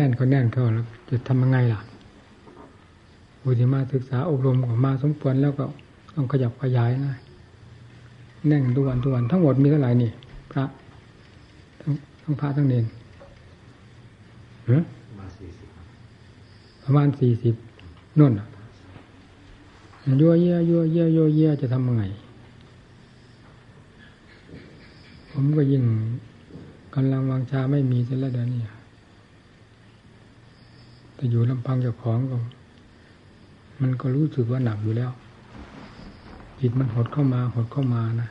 น่นก็แน่นเข้าแล้วจะทำยังไงล่ะบุตรมาศึกษาอบรมของมาสมควรแล้วก็ต้องขยับขยายนะแน่นทุกวันทุกวันทั้งหมดมีเท่าไหร่นี่พระทั้งทั้งพระทั้งเนนประมาณสี่สิบนุ่นยัวเยี่ยยัวเยี่ยยัวเยี่ยจะทำยังไงผมก็ยิ่งกำลังวังชาไม่มีเสียแล้วเดี๋ยวนี้ แต่อยู่ลำพังเจ้าของก็มันก็รู้สึกว่าหนักอยู่แล้วจิตมันหดเข้ามาหดเข้ามานะ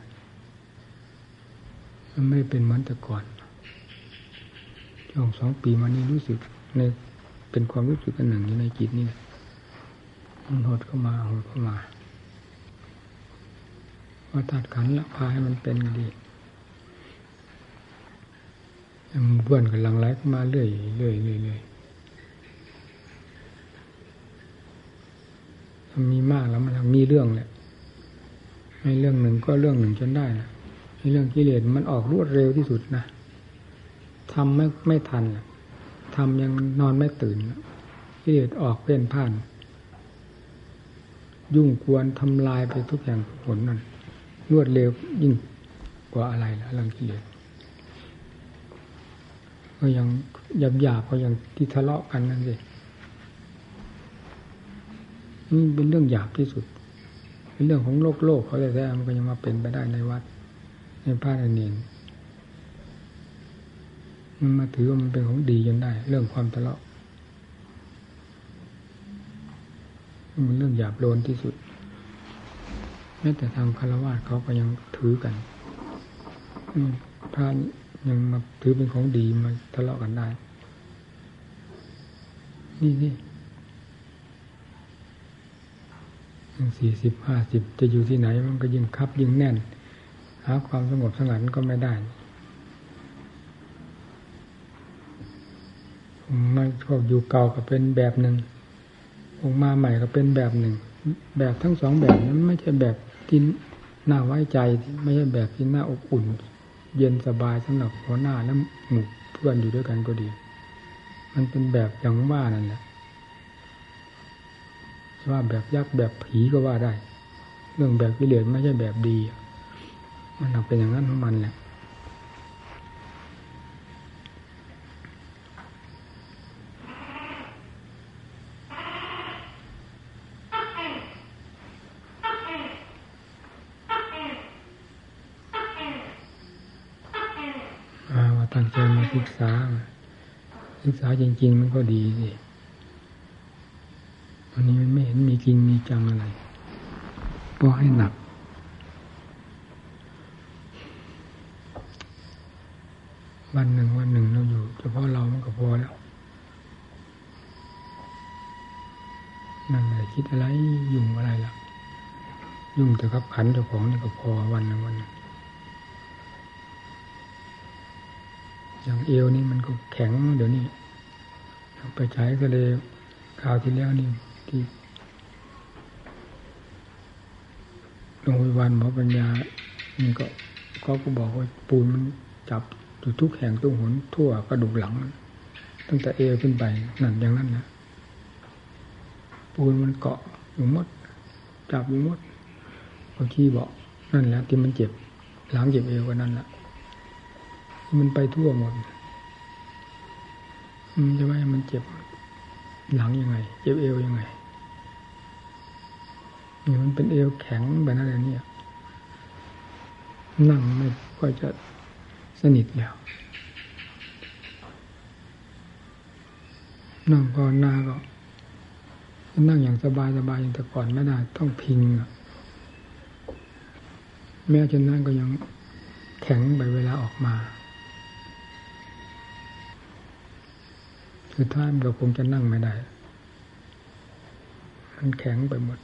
มันไม่เป็นเหมือนแต่ก่อนช่วงสองปีมานี้รู้สึกในเป็นความรู้สึกกันหนึ่งอยู่ในจิตนี่มันหดเข้ามาหดเข้ามาว่าตัดขันละพาให้มันเป็นดีมันเพื่อนกันลังไหลเข้ามาเรื่อยเรื่อยเรื่อยเรื่อย มีมากแล้วมันมีเรื่องแหละในเรื่องหนึ่งก็เรื่องหนึ่งจนได้นะในเรื่องกิเลสมันออกรวดเร็วที่สุดนะทำไม่ไม่ทันทำยังนอนไม่ตื่นกิเลสออกเพ่นพ่าน ยุ่งกวนทำลายไปทุกอย่างผลนั่นรวดเร็วยิ่งกว่าอะไรละเรื่องกิเลสก็ยังหยาบหยาบก็ยังที่ทะเลาะกันนั่นสิ นี่เป็นเรื่องหยาบที่สุด เป็นเรื่องของโลกโลกเขาแต่ๆมันก็ยังมาเป็นไปได้ในวัด ในพระในเนรมันมาถือว่ามันเป็นของดีจนได้ เรื่องความทะเลาะมันเรื่องหยาบโลนที่สุดแม้แต่ทางคารวะเขาก็ยังถือกันพระยังมาถือเป็นของดีมาทะเลาะกันได้ นี่นี่ สี่สิบห้าสิบจะอยู่ที่ไหน มันก็ยิ่งคับยิ่งแน่น หาความสงบสงัดก็ไม่ได้มันก็อยู่เก่าก็เป็นแบบหนึ่งองมาใหม่ก็เป็นแบบหนึ่ง แบบทั้งสองแบบนั้นไม่ใช่แบบที่น่าไว้ใจ ไม่ใช่แบบที่น่าอบอุ่น เย็นสบายสำหรับหัวหน้าและหมู่เพื่อนอยู่ด้วยกันก็ดี มันเป็นแบบอย่างว่านั่นแหละ ว่าแบบยักษ์แบบผีก็ว่าได้ เรื่องแบบวิเลศไม่ใช่แบบดี มันเป็นอย่างนั้นของมันแหละว่าตั้งใจมาศึกษา ศึกษาจริง ๆ มันก็ดีสิ อันนี้ไม่เห็นมีจริงมีจังอะไรก็ให้หนัก วันหนึ่งวันหนึ่งเราอยู่เฉพาะเรามันก็พอแล้วนั่นแหละคิดอะไรยุ่งอะไรล่ะ ยุ่งแต่กับขันเจ้าของนี่ก็พอวันหนึ่งวันหนึ่งอย่างเอวนี่มันก็แข็งเดี๋ยวนี้ไปใช้ก็เลยข่าวที่แล้วนี่ ที่โรงพยาบาลหมอปัญญานี่ก็เขาก็บอกว่าปูนมันจับอยู่ทุกแห่งทุกหนทั่วกระดูกหลัง ตั้งแต่เอวขึ้นไปนั่นอย่างนั้นนะปูนมันเกาะอยู่มด จับอยู่มดบางทีบอกนั่นแหละที่มันเจ็บหลังเจ็บเอวก็นั่นแหละมันไปทั่วหมดมันจะไม่มันเจ็บหลังยังไง เจ็บเอวยังไง นี่มันเป็นเอวแข็งแบบนั้นเลยเนี่ยนั่งไม่ค่อยจะสนิทแล้วนั่งก็หน้าก็นั่งอย่างสบายสบายอย่างแต่ก่อนไม่ได้ ต้องพิงแม้จะนั่งก็ยังแข็งไปเวลาออกมาสุดท้ายเราคงจะนั่งไม่ได้ มันแข็งไปหมด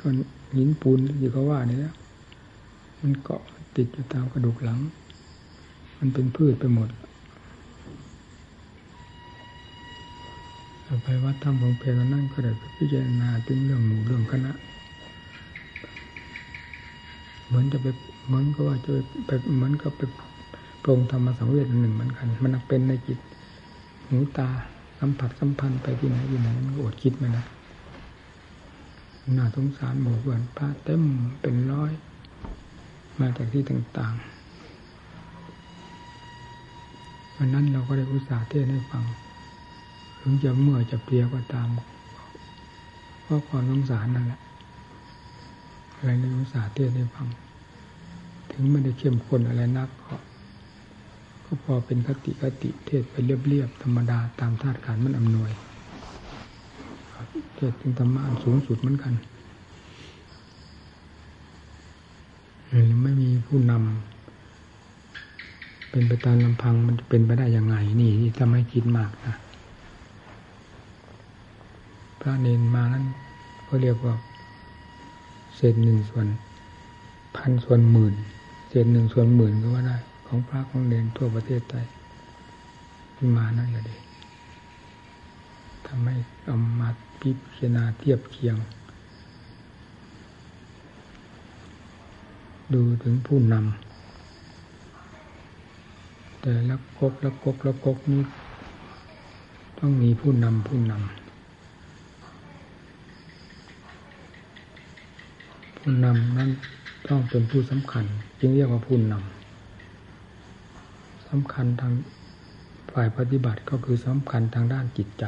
ก็หินปูนอยู่ก็ว่านี่แล้วมันเกาะติดอยู่ตามกระดูกหลัง มันเป็นพืชไปหมดไปวัดทำของเพลนั่นก็ได้พิจารณาถึงเรื่องหมู่เรื่องคณะ เหมือนจะไปเหมือนก็ว่าจะไปเหมือนกับไปปรงธรรมสังเวชหนึ่งเหมือนกัน มันเป็นในจิตหูตาสัมผัสสัมพันธ์ไปที่ไหนที่ไหนมันอดคิดไม่ได้ น่าสงสารหมู่เพื่อนพระเต็มเป็นร้อย มาจากที่ต่างๆวันนั้นเราก็ได้อุตส่าห์เทศให้ฟัง ถึงจะเมื่อจะเพียก็ตามเพราะความสงสารนั่นแหละอะไรในอุตส่าห์เทศให้ฟัง ถึงไม่ได้เข้มข้นอะไรนักก็ก็พอเป็นคติคติเทศไปเรียบๆธรรมดาตามธาตุการมันอำนวย เทศถึงธรรมะสูงสุดเหมือนกันหรือไม่มีผู้นำเป็นไปตามลำพังมันจะเป็นไปได้ยังไงนี่ที่ทำให้คิดมากนะพระเนนมานั้นก็เรียกว่าเศษหนึ่งส่วน พันส่วนหมื่นเศษหนึ่งส่วนหมื่นก็ว่าได้ ของพระของเนนทั่วประเทศไทยที่มานั่นแหละดีทำให้เอามา พิจารณาเทียบเคียง ดูถึงผู้นำ แต่ละกกละกกละกกนี้ต้องมีผู้นำผู้นำ ผู้นำนั้นต้องเป็นผู้สำคัญ จึงเรียกว่าผู้นำสำคัญทางฝ่ายปฏิบัติก็คือสำคัญทางด้านจิตใจ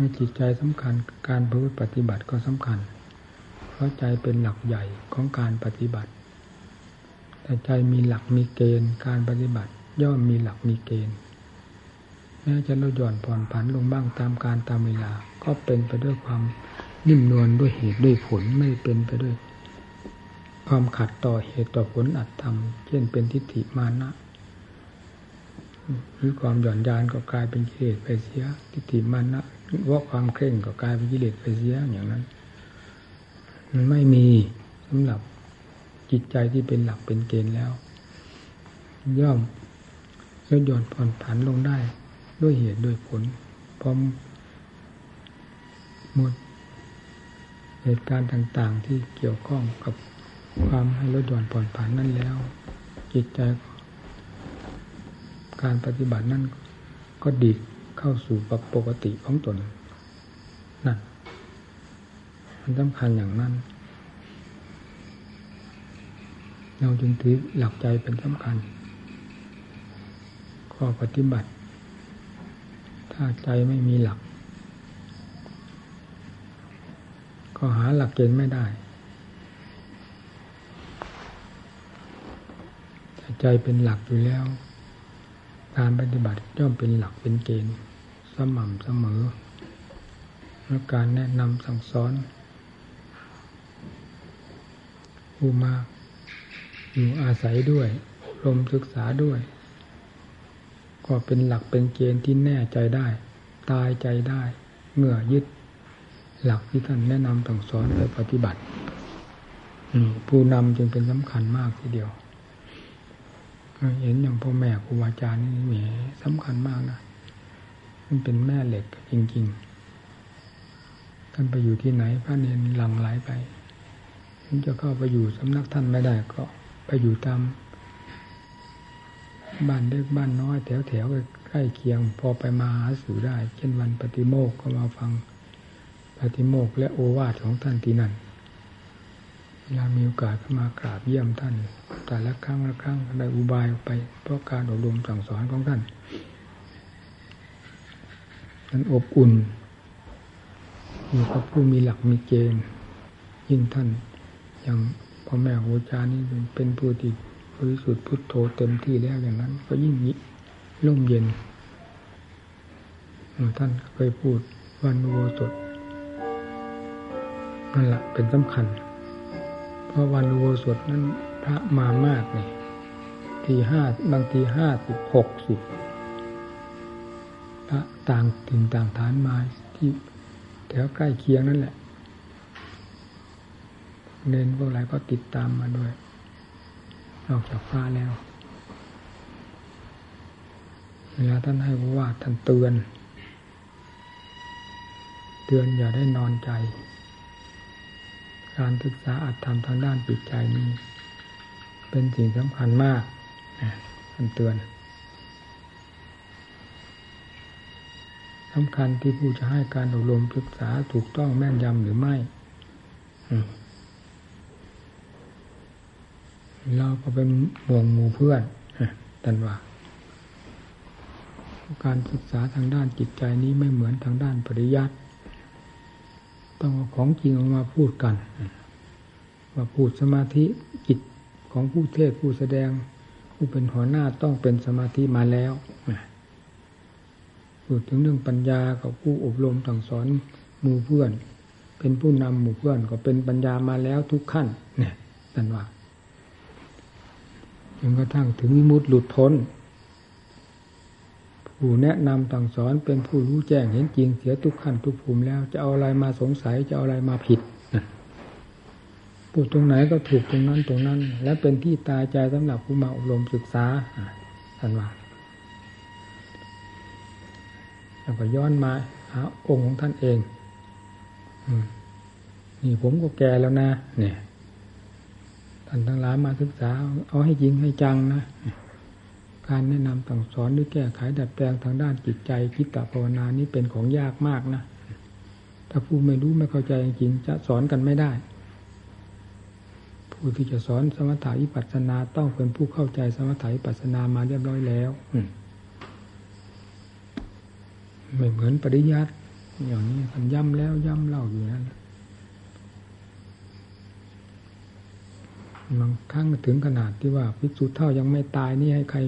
เมื่อจิตใจสำคัญการปฏิบัติก็สำคัญ เพราะใจเป็นหลักใหญ่ของการปฏิบัติ แต่ใจมีหลักมีเกณฑ์การปฏิบัติย่อมมีหลักมีเกณฑ์แม้จะลดหย่อนผ่อนผันลงบ้างตามการตามเวลาก็เป็นไปด้วยความนิ่มนวลด้วยเหตุด้วยผลไม่เป็นไปด้วย ความขัดต่อเหตุต่อผลอัตธรรม เช่นเป็นทิฏฐิมานะหรือความหย่อนยานก็กลายเป็นกิเลสไปเสียทิฏฐิมานะ ว่าความเคร่งก็กลายเป็นกิเลสไปเสียอย่างนั้น มันไม่มีสำหรับจิตใจที่เป็นหลักเป็นเกณฑ์แล้ว ย่อมลดหย่อนผ่อนผันลงได้ ด้วยเหตุด้วยผลพร้อมหมดเหตุการณ์ต่าง ๆ ที่เกี่ยวข้องกับความให้ลดหย่อนผ่อนผันนั่นแล้ว จิตใจการปฏิบัตินั่นก็ดี เข้าสู่ปกติของตนนั่นมันสำคัญอย่างนั้น เราจึงถือหลักใจเป็นสำคัญ ข้อปฏิบัติ ถ้าใจไม่มีหลัก ก็หาหลักเกณฑ์ไม่ได้ใจเป็นหลักอยู่แล้ว การปฏิบัติย่อมเป็นหลักเป็นเกณฑ์ สม่ำเสมอและการแนะนำสั่งสอนผู้มาอยู่อาศัยด้วยลมศึกษาด้วย ก็เป็นหลักเป็นเกณฑ์ที่แน่ใจได้ ตายใจได้เมื่อยึดหลักที่ท่านแนะนำต่งสอนไปปฏิบัติผู้นำจึงเป็นสำคัญมากทีเดียวเห็นอย่างพ่อแม่ครูอาจารย์นี่แหมสำคัญมากนะ มันเป็นแม่เหล็กจริง ๆ ท่านไปอยู่ที่ไหนพระเนรหลังไหลไปถึงจะเข้าไปอยู่สำนักท่านไม่ได้ก็ไปอยู่ตามบ้านเล็กบ้านน้อยแถวแถวใกล้เคียง พอไปมาหาสู่ได้ เช่นวันปฏิโมกก็มาฟังปฏิโมกและโอวาทของท่านที่นั่นเวลามีโอกาสมากราบเยี่ยมท่าน แต่ละครั้งละครั้งได้อุบายไป เพราะการอบรมสั่งสอนของท่าน มันอบอุ่นอยู่กับผู้มีหลักมีเกณฑ์ ยิ่งท่านอย่างพ่อแม่ครูอจานี่เป็นผู้ที่บริสุทธิ์พุทโธเต็มที่แล้วอย่างนั้น ก็ยิ่งร่มเย็นท่านเคยพูดวันโวสดนั่นแหละเป็นสำคัญ เพราะวันโวสดนั้นพระมามากนี่ทีห้าบางทีห้าสิบหกสิบ พระต่างถิ่นต่างฐานมาที่แถวใกล้เคียงนั่นแหละ เน้นพวกอะไรก็ติดตามมาด้วยนอกจากพระแล้ว เวลาท่านให้ว่าท่านเตือน เตือนอย่าได้นอนใจ การศึกษาอัตธรรมทางด้านจิตใจนี้ เป็นสิ่งสำคัญมากท่านเตือน สำคัญที่ผู้จะให้การอบรมศึกษาถูกต้องแม่นยำหรือไม่เราก็เป็นห่วงหมู่เพื่อนตันว่า การศึกษาทางด้านจิตใจนี้ไม่เหมือนทางด้านปริยัติต้องเอาของจริงออกมาพูดกัน ว่าพูดสมาธิจิตของผู้เทศผู้แสดง ผู้เป็นหัวหน้าต้องเป็นสมาธิมาแล้ว พูดถึงเรื่องปัญญากับผู้อบรมสั่งสอนหมู่เพื่อน เป็นผู้นำหมู่เพื่อนก็เป็นปัญญามาแล้วทุกขั้น เนี่ยตันว่าจนกระทั่งถึงวิมุตติหลุดพ้นผู้แนะนำต่างสอนเป็นผู้รู้แจ้งเห็นจริงเสียทุกขั้นทุกภูมิแล้ว จะเอาอะไรมาสงสัยจะเอาอะไรมาผิดพูดตรงไหนก็ถูกตรงนั้นตรงนั้น และเป็นที่ตายใจสำหรับผู้มาอบรมศึกษาท่านว่า แล้วก็ย้อนมาหาองค์ของท่านเองนี่ผมก็แก่แล้วนะเนี่ยท่านทั้งหลายมาศึกษา เอาให้จริงให้จังนะการแนะนำต่างสอนหรือแก้ไขดัดแปลงทางด้านจิตใจคิดตภาวนานี้เป็นของยากมากนะถ้าผู้ไม่รู้ไม่เข้าใจจริงจะสอนกันไม่ได้ ผู้ที่จะสอนสมถะวิปัสสนาต้องเป็นผู้เข้าใจสมถะวิปัสสนามาเรียบร้อยแล้ว ไม่เหมือนปริยัติอย่างนี้มันย้ำแล้วย้ำเล่าอยู่นั่นบางครั้งถึงขนาดที่ว่าพิสูจน์เท่ายังไม่ตายนี่ให้ใคร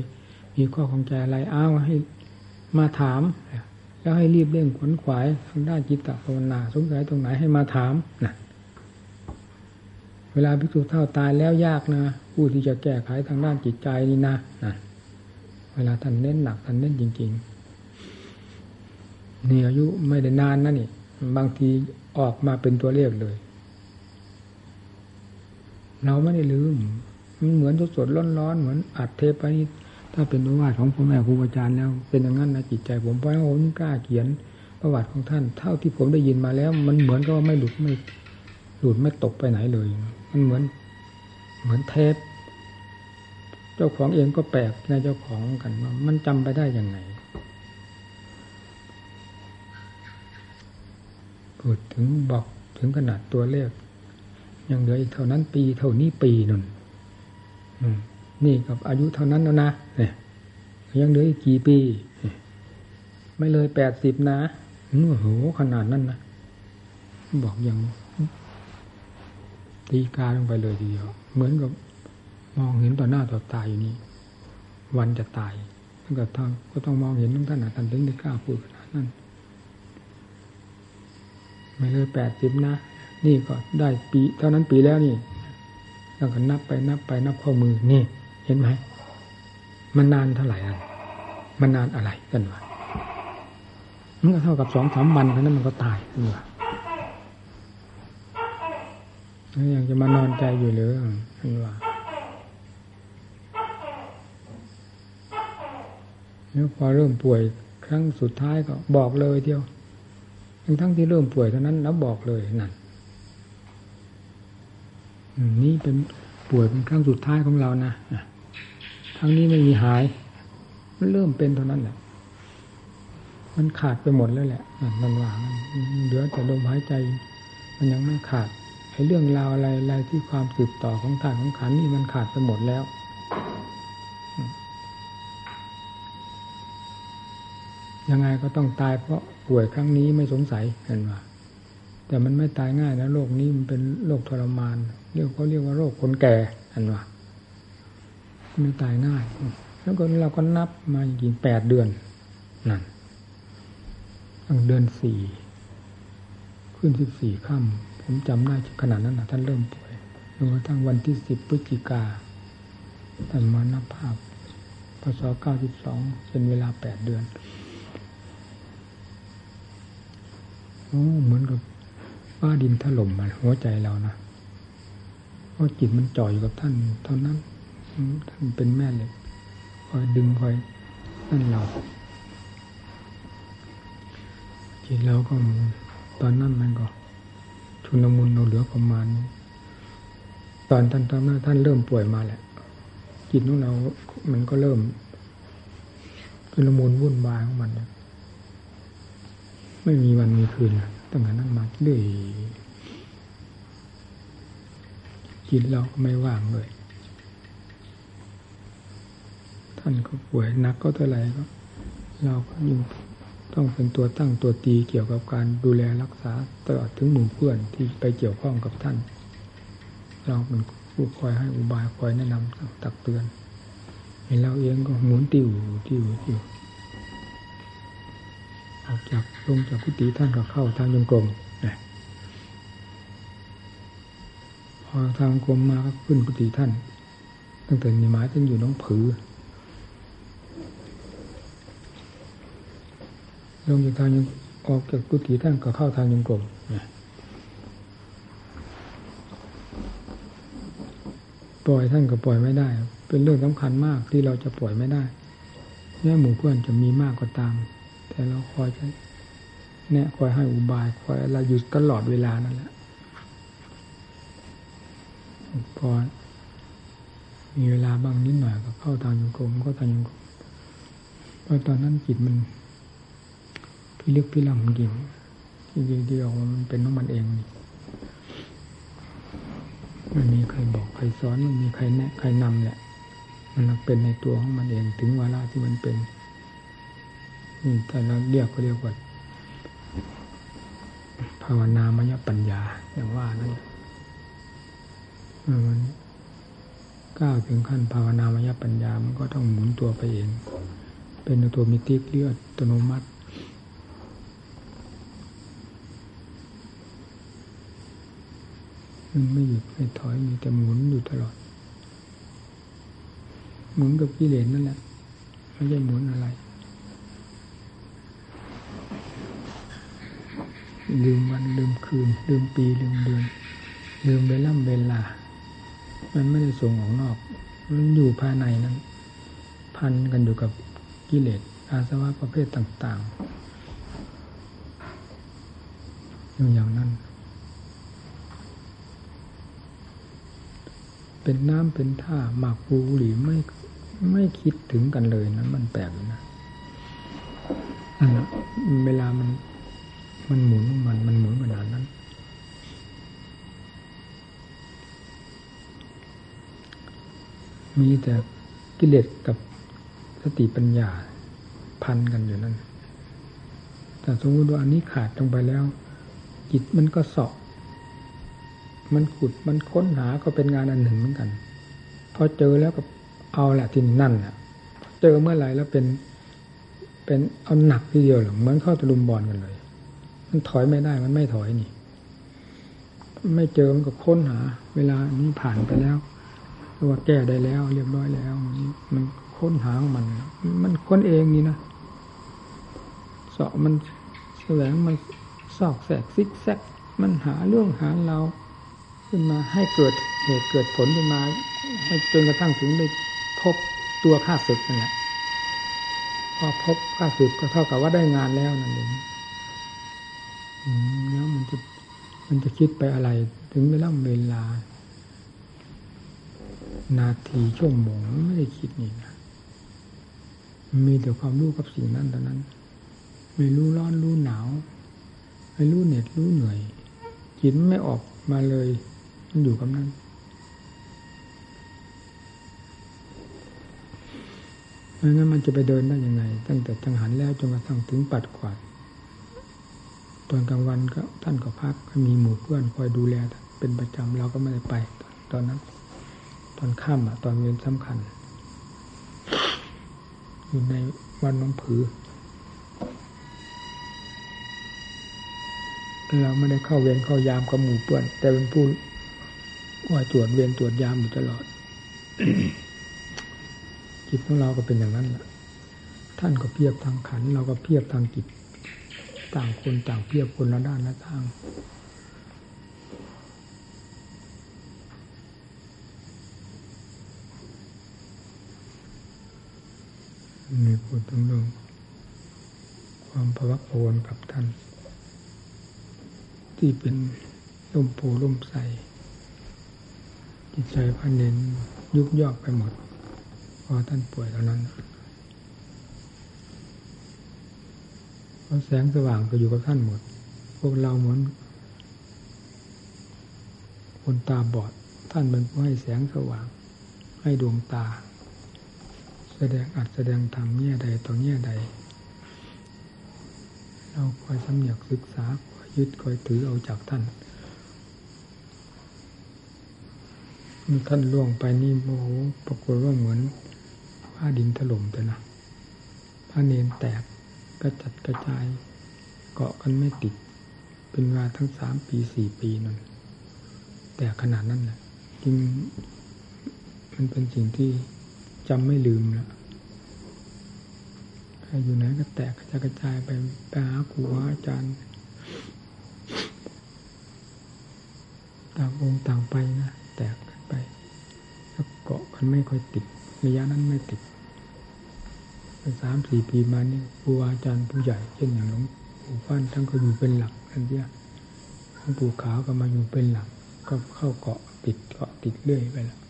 มีข้อของใจอะไรอ้าวให้มาถาม แล้วให้รีบเร่งขวนขวายทางด้านจิตตภาวนาสงสัยตรงไหนให้มาถามนะเวลาพิสูจน์เท่าตายแล้วยากนะผู้ที่จะแก้ไขทางด้านจิตใจนี่นะนะเวลาท่านเน้นหนักท่านเน้นจริง ๆ นี่อายุไม่ได้นานนะนี่ บางทีออกมาเป็นตัวเลขเลย เราไม่ได้ลืม มันเหมือนสดๆร้อนๆ เหมือนอัดเทปไปนี่ถ้าเป็นประวัติของพ่อแม่ครูอาจารย์แล้ว เป็นอย่างนั้นนะจิตใจผมเพราะผมกล้าเขียนประวัติของท่าน เท่าที่ผมได้ยินมาแล้ว มันเหมือนกับว่าไม่หลุดไม่หลุดไม่ตกไปไหนเลย มันเหมือน เหมือนเทป เจ้าของเองก็แปลกในเจ้าของกันว่ามันจำไปได้ยังไง พูดถึงบอกถึงขนาดตัวเลขยังเหลืออีกเท่านั้นปีเท่านี้ปีนุ่นนี่กับอายุเท่านั้นแล้วนะเนี่ยยังเหลืออีกกี่ปี ไม่เลยแปดสิบนะโอ้โหขนาดนั้นนะบอกยังตีกาลงไปเลยทีเดียว เหมือนกับมองเห็นต่อหน้าต่อตาอยู่นี่วันจะตายทั้งกับทางก็ต้องมองเห็นทั้งท่านท่านถึงได้กล้าพูดขนาดนั้น ไม่เลยแปดสิบนะ นี่ก็ได้ปี เท่านั้นปีแล้วนี่แล้วก็นับไปนับไปนับข้อมือนี่ เห็นไหมมันนานเท่าไหร่อะมันนานอะไรกันวะมันก็เท่ากับสองสามวันเท่านั้นมันก็ตายกันวะยังจะมานอนใจอยู่หรือกันวะแล้วพอเริ่มป่วยครั้งสุดท้ายก็บอกเลยเดียว ทั้งทั้งที่เริ่มป่วยเท่านั้นแล้วบอกเลยนั่นนี่เป็นป่วยเป็นครั้งสุดท้ายของเรานะครั้งนี้ไม่มีหาย มันเริ่มเป็นเท่านั้นแหละ มันขาดไปหมดแล้วแหละมันว่าเหลือแต่ลมหายใจ มันยังไม่ขาดไอ้เรื่องราวอะไรอะไรที่ความสืบต่อของธาตุของขันนี่มันขาดไปหมดแล้ว ยังไงก็ต้องตายเพราะป่วยครั้งนี้ไม่สงสัยเห็นว่า แต่มันไม่ตายง่ายนะโรคนี้มันเป็นโรคทรมาน เรียกเขาเรียกว่าโรคคนแก่อันว่าไม่ตายง่าย แล้วก็เราก็นับมาอีกแปดเดือนนั่นตั้งเดือนสี่ขึ้นสิบสี่ค่ำผมจำได้ขนาดนั้นนะท่านเริ่มป่วยจนกระทั่งวันที่สิบพฤศจิกาท่านมานับภาพพศเก้าสิบสองเป็นเวลาแปดเดือน โอ้เหมือนกับฟ้าดินถล่มมาหัวใจเรานะเพราะจิตมันจ่อยอยู่กับท่านเท่านั้นท่านเป็นแม่เลยคอยดึงคอยนั่นเราจิตเราก็ตอนนั้นมันก็ชุนมุนเราเหลือประมาณ ตอนท่านตอนนั้นท่านเริ่มป่วยมาแหละจิตของเรา มันก็เริ่มชุลมุนวุ่นวายของมัน ไม่มีวันมีคืนตั้งแต่นั้นมาเรื่อยจิตเราก็ไม่ว่างเลย ท่านก็ป่วยนักก็เท่าไหร่ก็เราก็ยิ่งต้องเป็นตัวตั้งตัวตีเกี่ยวกับการดูแลรักษาตลอดถึงหมู่เพื่อนที่ไปเกี่ยวข้องกับท่าน เราเป็นผู้คอยให้อุบายคอยแนะนำตักเตือนเห็นเราเองก็หมุนติวติวติว ออกจากลงจากกุฏิท่านก็เข้าทางยงกลมนะพอทางกลมมาก็ขึ้นกุฏิท่าน ตั้งแต่มีหมายท่านอยู่น้องผือลงจากทางยังออกจากกุฏิท่านก็เข้าทางยังกลมนะปล่อยท่านก็ปล่อยไม่ได้ เป็นเรื่องสำคัญมากที่เราจะปล่อยไม่ได้แม้หมู่เพื่อนจะมีมากก็ตาม แต่เราคอยจะแนะคอยให้อุบายคอยอะไรอยู่ตลอดเวลานั่นแหละพอมีเวลาบางนิดหน่อยก็เข้าทางยังกลมก็ทางยังกลมเพราะตอนนั้นจิตมันพิลึกพิลั่งจริงจริงๆที่ออกมันเป็นของมันเองนี่มันมีใครบอกใครสอนมันมีใครแนะใครนำแหละ มันเป็นในตัวของมันเองถึงเวลาที่มันเป็น นี่แต่เราเรียกก็เรียกว่าภาวนามยปัญญาอย่างว่านั่นมันก้าวถึงขั้นภาวนามยปัญญา มันก็ต้องหมุนตัวไปเอง เป็นตัวมิติเลือดอัตโนมัติมันไม่หยุดไม่ถอยมีแต่หมุนอยู่ตลอด หมุนกับกิเลสนั่นแหละไม่ใช่หมุนอะไร ลืมวันลืมคืน ลืมปีลืมเดือนลืมเวลาเวลา มันไม่ได้ส่งออกนอก มันอยู่ภายในนั้น พันกันอยู่กับกิเลสอาสวะประเภทต่าง ๆ อย่างนั้น เป็นน้ำเป็นท่าหมากปูหรือไม่ไม่คิดถึงกันเลยนะ มันแปลกนะอันนะเวลามัน มันหมุนมันมันหมุนขนาดนั้น มีแต่กิเลสกับสติปัญญาพันกันอยู่นั่น แต่สมมติว่าอันนี้ขาดลงไปแล้ว จิตมันก็สาะมันขุดมันค้นหาก็เป็นงานอันหนึ่งเหมือนกัน พอเจอแล้วก็เอาแหละที่นั่นน่ะเจอเมื่อไหร่แล้วเป็น เป็นเอาหนักทีเดียวหรือเหมือนเข้าตะลุมบอลกันเลย มันถอยไม่ได้มันไม่ถอยนี่ไม่เจอมันก็ค้นหา เวลานี้ผ่านไปแล้วว่าแก้ได้แล้ว เรียบร้อยแล้ว มันค้นหาของมัน มันค้นเองนี่นะเสาะมันแสวงมันซอกแสกซิกแซกมันหาเรื่องหาเราขึ้นมาให้เกิดเหตุเกิดผลขึ้นมาให้จนกระทั่งถึงได้พบตัวข้าศึกนั่นแหละพอพบข้าศึกก็เท่ากับว่าได้งานแล้วนั่นเอง แล้วมันจะมันจะคิดไปอะไร ถึงเวลาเวลา นาทีชั่วโมงไม่ได้คิดนี่นะมีแต่ความรู้กับสิ่งนั้นเท่านั้น ไม่รู้ร้อนรู้หนาว ไม่รู้เหน็ดรู้เหนื่อยจิตไม่ออกมาเลยมันอยู่กับนั้นไม่งั้นมันจะไปเดินได้ยังไง ตั้งแต่จังหันแล้วจนกระทั่งถึงปัดขวาด ตอนกลางวันก็ท่านก็พักมีหมู่เพื่อนคอยดูแลเป็นประจำเราก็ไม่ได้ไป ตอนนั้น ตอนค่ำอะ ตอนเย็นสำคัญ อยู่ในวันน้องผือเราไม่ได้เข้าเวรเข้ายามกับหมู่เพื่อน แต่เป็นผู้ว่าตรวจเวรตรวจยามอยู่ตลอดจิตของเราก็เป็นอย่างนั้นแหละท่านก็เพียบทางขัน เราก็เพียบทางจิต ต่างคนต่างเพียบคนละด้านละทางนี่พูดถึงเรื่องความพวักพวนกับท่าน ที่เป็นลมโพลมใสจิตใจพระเนนยุบยอกไปหมด พอท่านป่วยเท่านั้นเพ ราะแสงสว่างก็อยู่กับท่านหมด พวกเราเหมือน คนตาบอด ท่านเป็นผู้ให้แสงสว่าง ให้ดวงตา แสดงอัดแสดงธรรมแง่ใดต่อแง่ใด เราคอยสำเนียกศึกษาคอยยึดคอยถือเอาจากท่านท่านล่วงไปนี่โอ้โหปรากฏว่าเหมือนผ้าดินถล่มแต่นะผ้าเนนแตก กระจัดกระจาย เกาะกันไม่ติด เป็นเวลาทั้งสามปีสี่ปีนั่นแต่ขนาดนั้นแหละจึงมันเป็นสิ่งที่จำไม่ลืมแล้วอยู่ไหนก็แตกกระจายกระจายไปไปหาครูหาอาจารย์ต่างองค์ต่างไปนะแตกกันไปแล้วเกาะกันไม่ค่อยติดระยะนั้นไม่ติด สามสี่ปีมานี่ครูอาจารย์ผู้ใหญ่เช่นอย่างหลวงปู่ฟันท่านก็อยู่เป็นหลักอันเดียหลวงปู่ขาวก็มาอยู่เป็นหลัก ก็เข้าเกาะติดเกาะติดเรื่อยไปแล้ว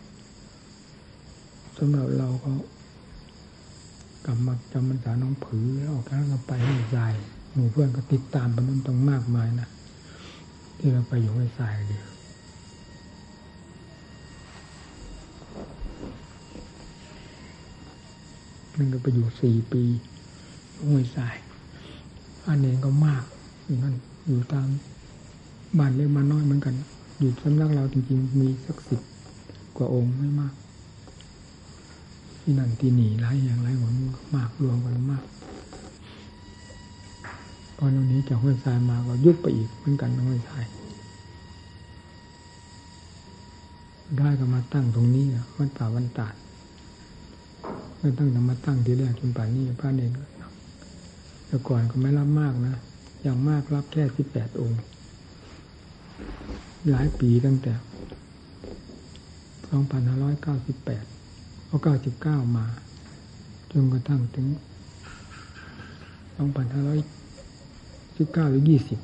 สำหรับเราก็กลับมาจำพรรษาน้องผือแล้วออกแล้วก็ไปให้ทรายหมู่เพื่อนก็ติดตามไปนั่นต้องมากมายนะที่เราไปอยู่ให้ทรายเดียว นั่นก็ไปอยู่สี่ปีห้วยทรายอันเองก็มากอยู่นั่นอยู่ตามบ้านเล็กมาน้อยเหมือนกัน อยู่สำนักเราจริงๆ มีสักสิบกว่าองค์ไม่มาก ที่นั่นที่หนีหลายอย่างหลายหนมากรวมกันมากพอตรงนี้จากห้วยทรายมาก็ยุบไปอีกเหมือนกันห้วยทรายได้ก็มาตั้งตรงนี้วัดป่าวันตาด ไม่ตั้งแต่มาตั้งทีแรกจนป่านนี้พระเนรแต่ก่อนก็ไม่รับมากนะอย่างมากรับแค่สิบแปดองค์ หลายปีตั้งแต่สองพันห้าร้อยเก้าสิบแปดเอาเก้าสิบเก้ามาจนกระทั่งถึงสองพันห้าร้อยสิบเก้าหรือยี่สิบ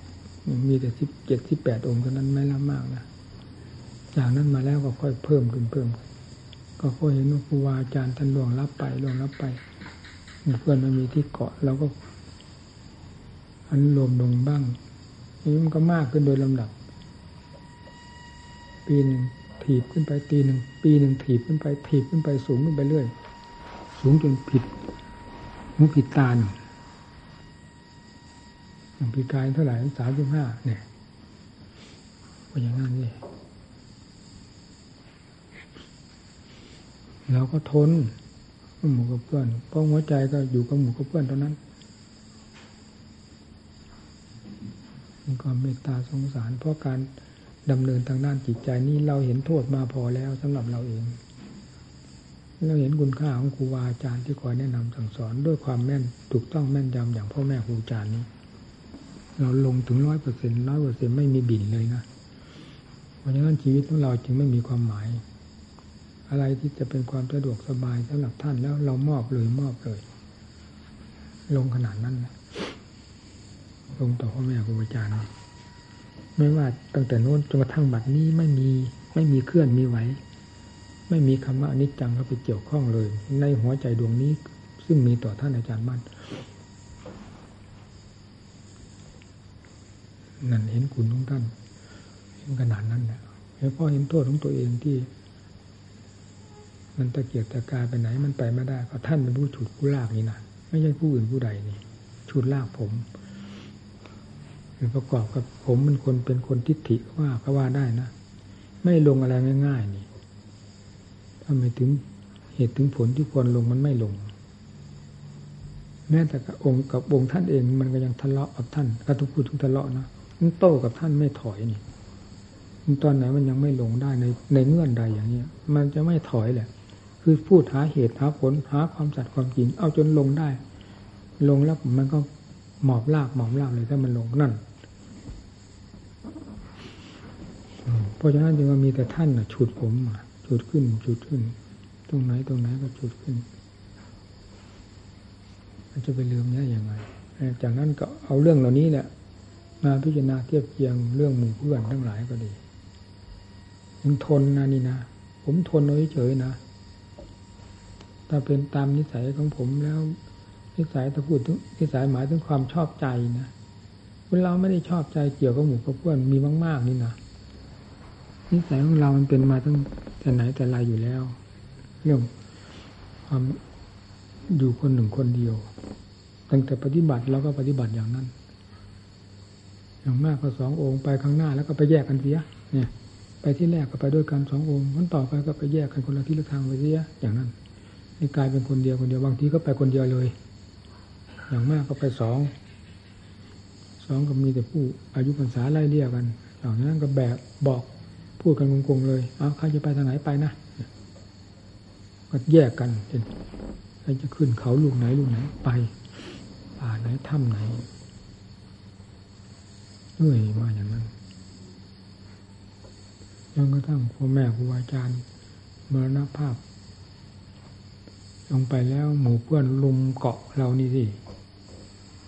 มีแต่สิบเจ็ดสิบแปดองค์เท่านั้นไม่รับมากนะจากนั้นมาแล้วก็ค่อยเพิ่มขึ้นเพิ่มขึ้น ก็ค่อยเห็นว่าครูบาอาจารย์ท่านล่วงรับไปล่วงรับไปเพื่อนมันมีที่เกาะเราก็อันรวมลงบ้างนี่มันก็มากขึ้นโดยลำดับ ปีหนึ่งถีบขึ้นไปตีหนึ่งปีหนึ่งถีบขึ้นไป ถีบขึ้นไปสูงขึ้นไปเรื่อย สูงจนผิดมุผิดตาหนึ่งปีกายเท่าไหร่สามสิบห้าเนี่ยก็อย่างนั้นเลย เราก็ทนหมู่กับเพื่อนเพราะหัวใจก็อยู่กับหมู่กับเพื่อนเท่านั้นมีความเมตตาสงสาร เพราะการดำเนินทางด้านจิตใจนี้เราเห็นโทษมาพอแล้วสำหรับเราเอง เราเห็นคุณค่าของครูบาอาจารย์ที่คอยแนะนำสั่งสอนด้วยความแม่นถูกต้องแม่นยำอย่างพ่อแม่ครูอาจารย์นี้ เราลงถึงร้อยเปอร์เซ็นต์ร้อยเปอร์เซ็นไม่มีบินเลยนะ เพราะฉะนั้นชีวิตของเราจึงไม่มีความหมาย อะไรที่จะเป็นความสะดวกสบายสำหรับท่านแล้วเรามอบเลยมอบเลย ลงขนาดนั้นนะลงต่อพ่อแม่ครูอาจารย์ไม่ว่าตั้งแต่โน้นจนกระทั่งบัดนี้ไม่มีไม่มีเคลื่อนมีไหวไม่มีคำว่าอนิจจังเข้าไปเกี่ยวข้องเลย ในหัวใจดวงนี้ ซึ่งมีต่อท่านอาจารย์มั่นนั่นเห็นคุณของท่านเห็นขนาดนั้นและแล้วพ่อเห็นโทษของตัวเองที่ มันตะเกียกตะกายไปไหนมันไปไม่ได้ก็ท่านเป็นผู้ฉุดผู้ลากนี่นะไม่ใช่ผู้อื่นผู้ใดนี่ฉุดลากผมประกอบกับผมเป็นคนเป็นคนทิฏฐิว่าก็ว่าได้นะไม่ลงอะไรง่ายๆนี่ถ้าไม่ถึงเหตุถึงผลที่ควรลงมันไม่ลง แม้แต่กับองค์กับองค์ท่านเองมันก็ยังทะเลาะกับท่านก็ทุกพูดทุกทะเลาะนะมันโต้กับท่านไม่ถอยนี่ตอนไหนมันยังไม่ลงได้ในในเงื่อนใดอย่างนี้มันจะไม่ถอยแหละ คือพูดหาเหตุหาผลหาความสัตย์ความจริง เอาจนลงได้ ลงแล้วมันก็หมอบลากหมอบลากเลยถ้ามันลงนั่นเพราะฉะนั้นจึงว่ามีแต่ท่านนะฉุดผมมาฉุดขึ้นฉุดขึ้น ตรงไหนตรงไหนก็ฉุดขึ้นมันจะไปลืมได้ยังไงจากนั้นก็เอาเรื่องเหล่านี้เนี่ยมาพิจารณาเทียบเคียงเรื่องหมู่เพื่อนทั้งหลายก็ดียังทนนะนี่นะผมทนเฉยๆนะ ถ้าเป็นตามนิสัยของผมแล้ว นิสัยถ้าพูดถึงนิสัยหมายถึงความชอบใจนะเวลาไม่ได้ชอบใจเกี่ยวกับหมู่กับเพื่อนมีมาก ๆ นี่นะนิสัยของเรามันเป็นมาตั้งแต่ไหนแต่ไรอยู่แล้ว เรื่องความอยู่คนหนึ่งคนเดียว ตั้งแต่ปฏิบัติเราก็ปฏิบัติอย่างนั้น อย่างมากก็สององค์ไปข้างหน้าแล้วก็ไปแยกกันเสีย เนี่ย ไปที่แรกก็ไปด้วยกันสององค์มันต่อไปก็ไปแยกกันคนละที่ละทางไปเสียอย่างนั้น นี่กลายเป็นคนเดียวคนเดียวบางทีก็ไปคนเดียวเลย อย่างมากก็ไปสองสองก็มีแต่ผู้อายุพรรษาไล่เลี่ยกันอย่างนั้นก็แบบบอกพูดกันงงๆเลยเอาใครจะไปทางไหนไปนะก็แยกกันเช่นใครจะขึ้นเขาลูกไหนลูกไหนไปป่าไหนถ้ำไหนเรื่อยมาอย่างนั้นจนกระทั่งพ่อแม่ครูอาจารย์มรณภาพ ลงไปแล้วหมู่เพื่อนลุมเกาะเรานี่สิ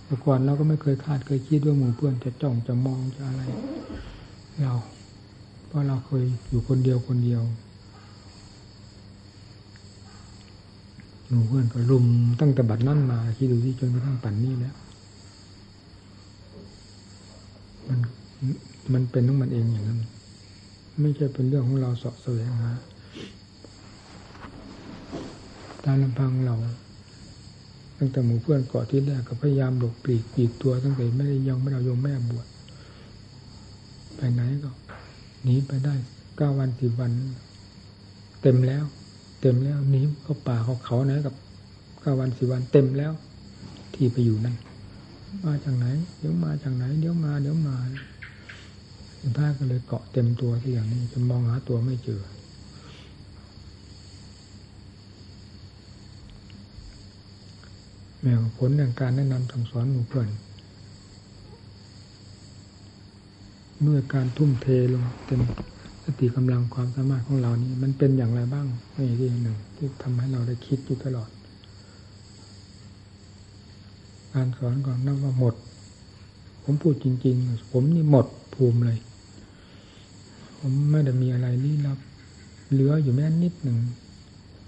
แต่ก่อนเราก็ไม่เคยคาดเคยคิดว่าหมู่เพื่อนจะจ้องจะมองจะอะไร เรา เพราะเราเคยอยู่คนเดียวคนเดียวหมู่เพื่อนก็ลุมตั้งแต่บัดนั้นมาคิดดูที่จนกระทั่งปั่นนี้แล้วมันมันเป็นของมันเองอย่างนั้น ไม่ใช่เป็นเรื่องของเราสอบแสวงหา ตามลำพังเราตั้งแต่หมู่เพื่อนเกาะที่แรกก็พยายามหลบปลีกปีกตัวตั้งแต่ไม่ได้ยังไม่เอาโยมแม่บวชไปไหนก็หนีไปได้เก้าวันสิบวัน เต็มแล้ว เต็มแล้วหนีเข้าป่าเขาเขาไหนกับเก้าวันสิบวัน เต็มแล้ว ที่ไปอยู่นั่นมาจากไหนเดี๋ยวมาจากไหนเดี๋ยวมาเดี๋ยวมาสุดท้ายก็เลยเกาะเต็มตัวที่อย่างนี้จะมองหาตัวไม่เจอ แม้ผลแห่งการแนะนำสั่งสอนหมู่เพื่อนเมื่อการทุ่มเทลงเต็มสติกำลังความสามารถของเรานี้ มันเป็นอย่างไรบ้างนี่ที่หนึ่ง ที่ทำให้เราได้คิดอยู่ตลอด การสอนก่อนนับว่าหมด ผมพูดจริง ๆ ผมนี่หมดภูมิเลย ผมไม่ได้มีอะไรลี้ลับเหลืออยู่แม้นิดหนึ่ง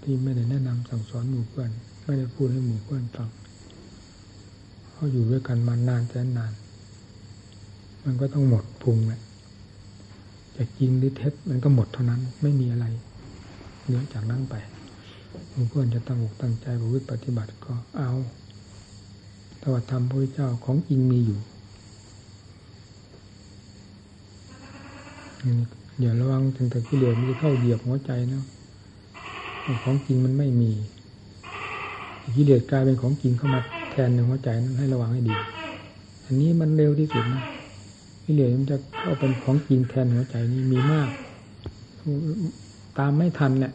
ที่ไม่ได้แนะนำสั่งสอนหมู่เพื่อนไม่ได้พูดให้หมู่เพื่อนฟัง เขาอยู่ด้วยกันมานานแสนนาน มันก็ต้องหมดพุงแหละจะจริงหรือเท็จมันก็หมดเท่านั้น ไม่มีอะไรเหนือจากนั้นไปเพื่อนจะตั้งอกตั้งใจประพฤติปฏิบัติก็เอาตวัธรรมพระเจ้าของจริงมีอยู่อย่าระวังถึงแต่กิเลสมันจะเข้าเหยียบหัวใจนะของจริงมันไม่มีกิเลสกลายเป็นของจริงเข้ามา แทนในหัวใจนั้นให้ระวังให้ดี อันนี้มันเร็วที่สุดนะกิเลสมันจะเข้าเป็นของจริงแทนหัวใจนี้มีมาก ตามไม่ทันแหละ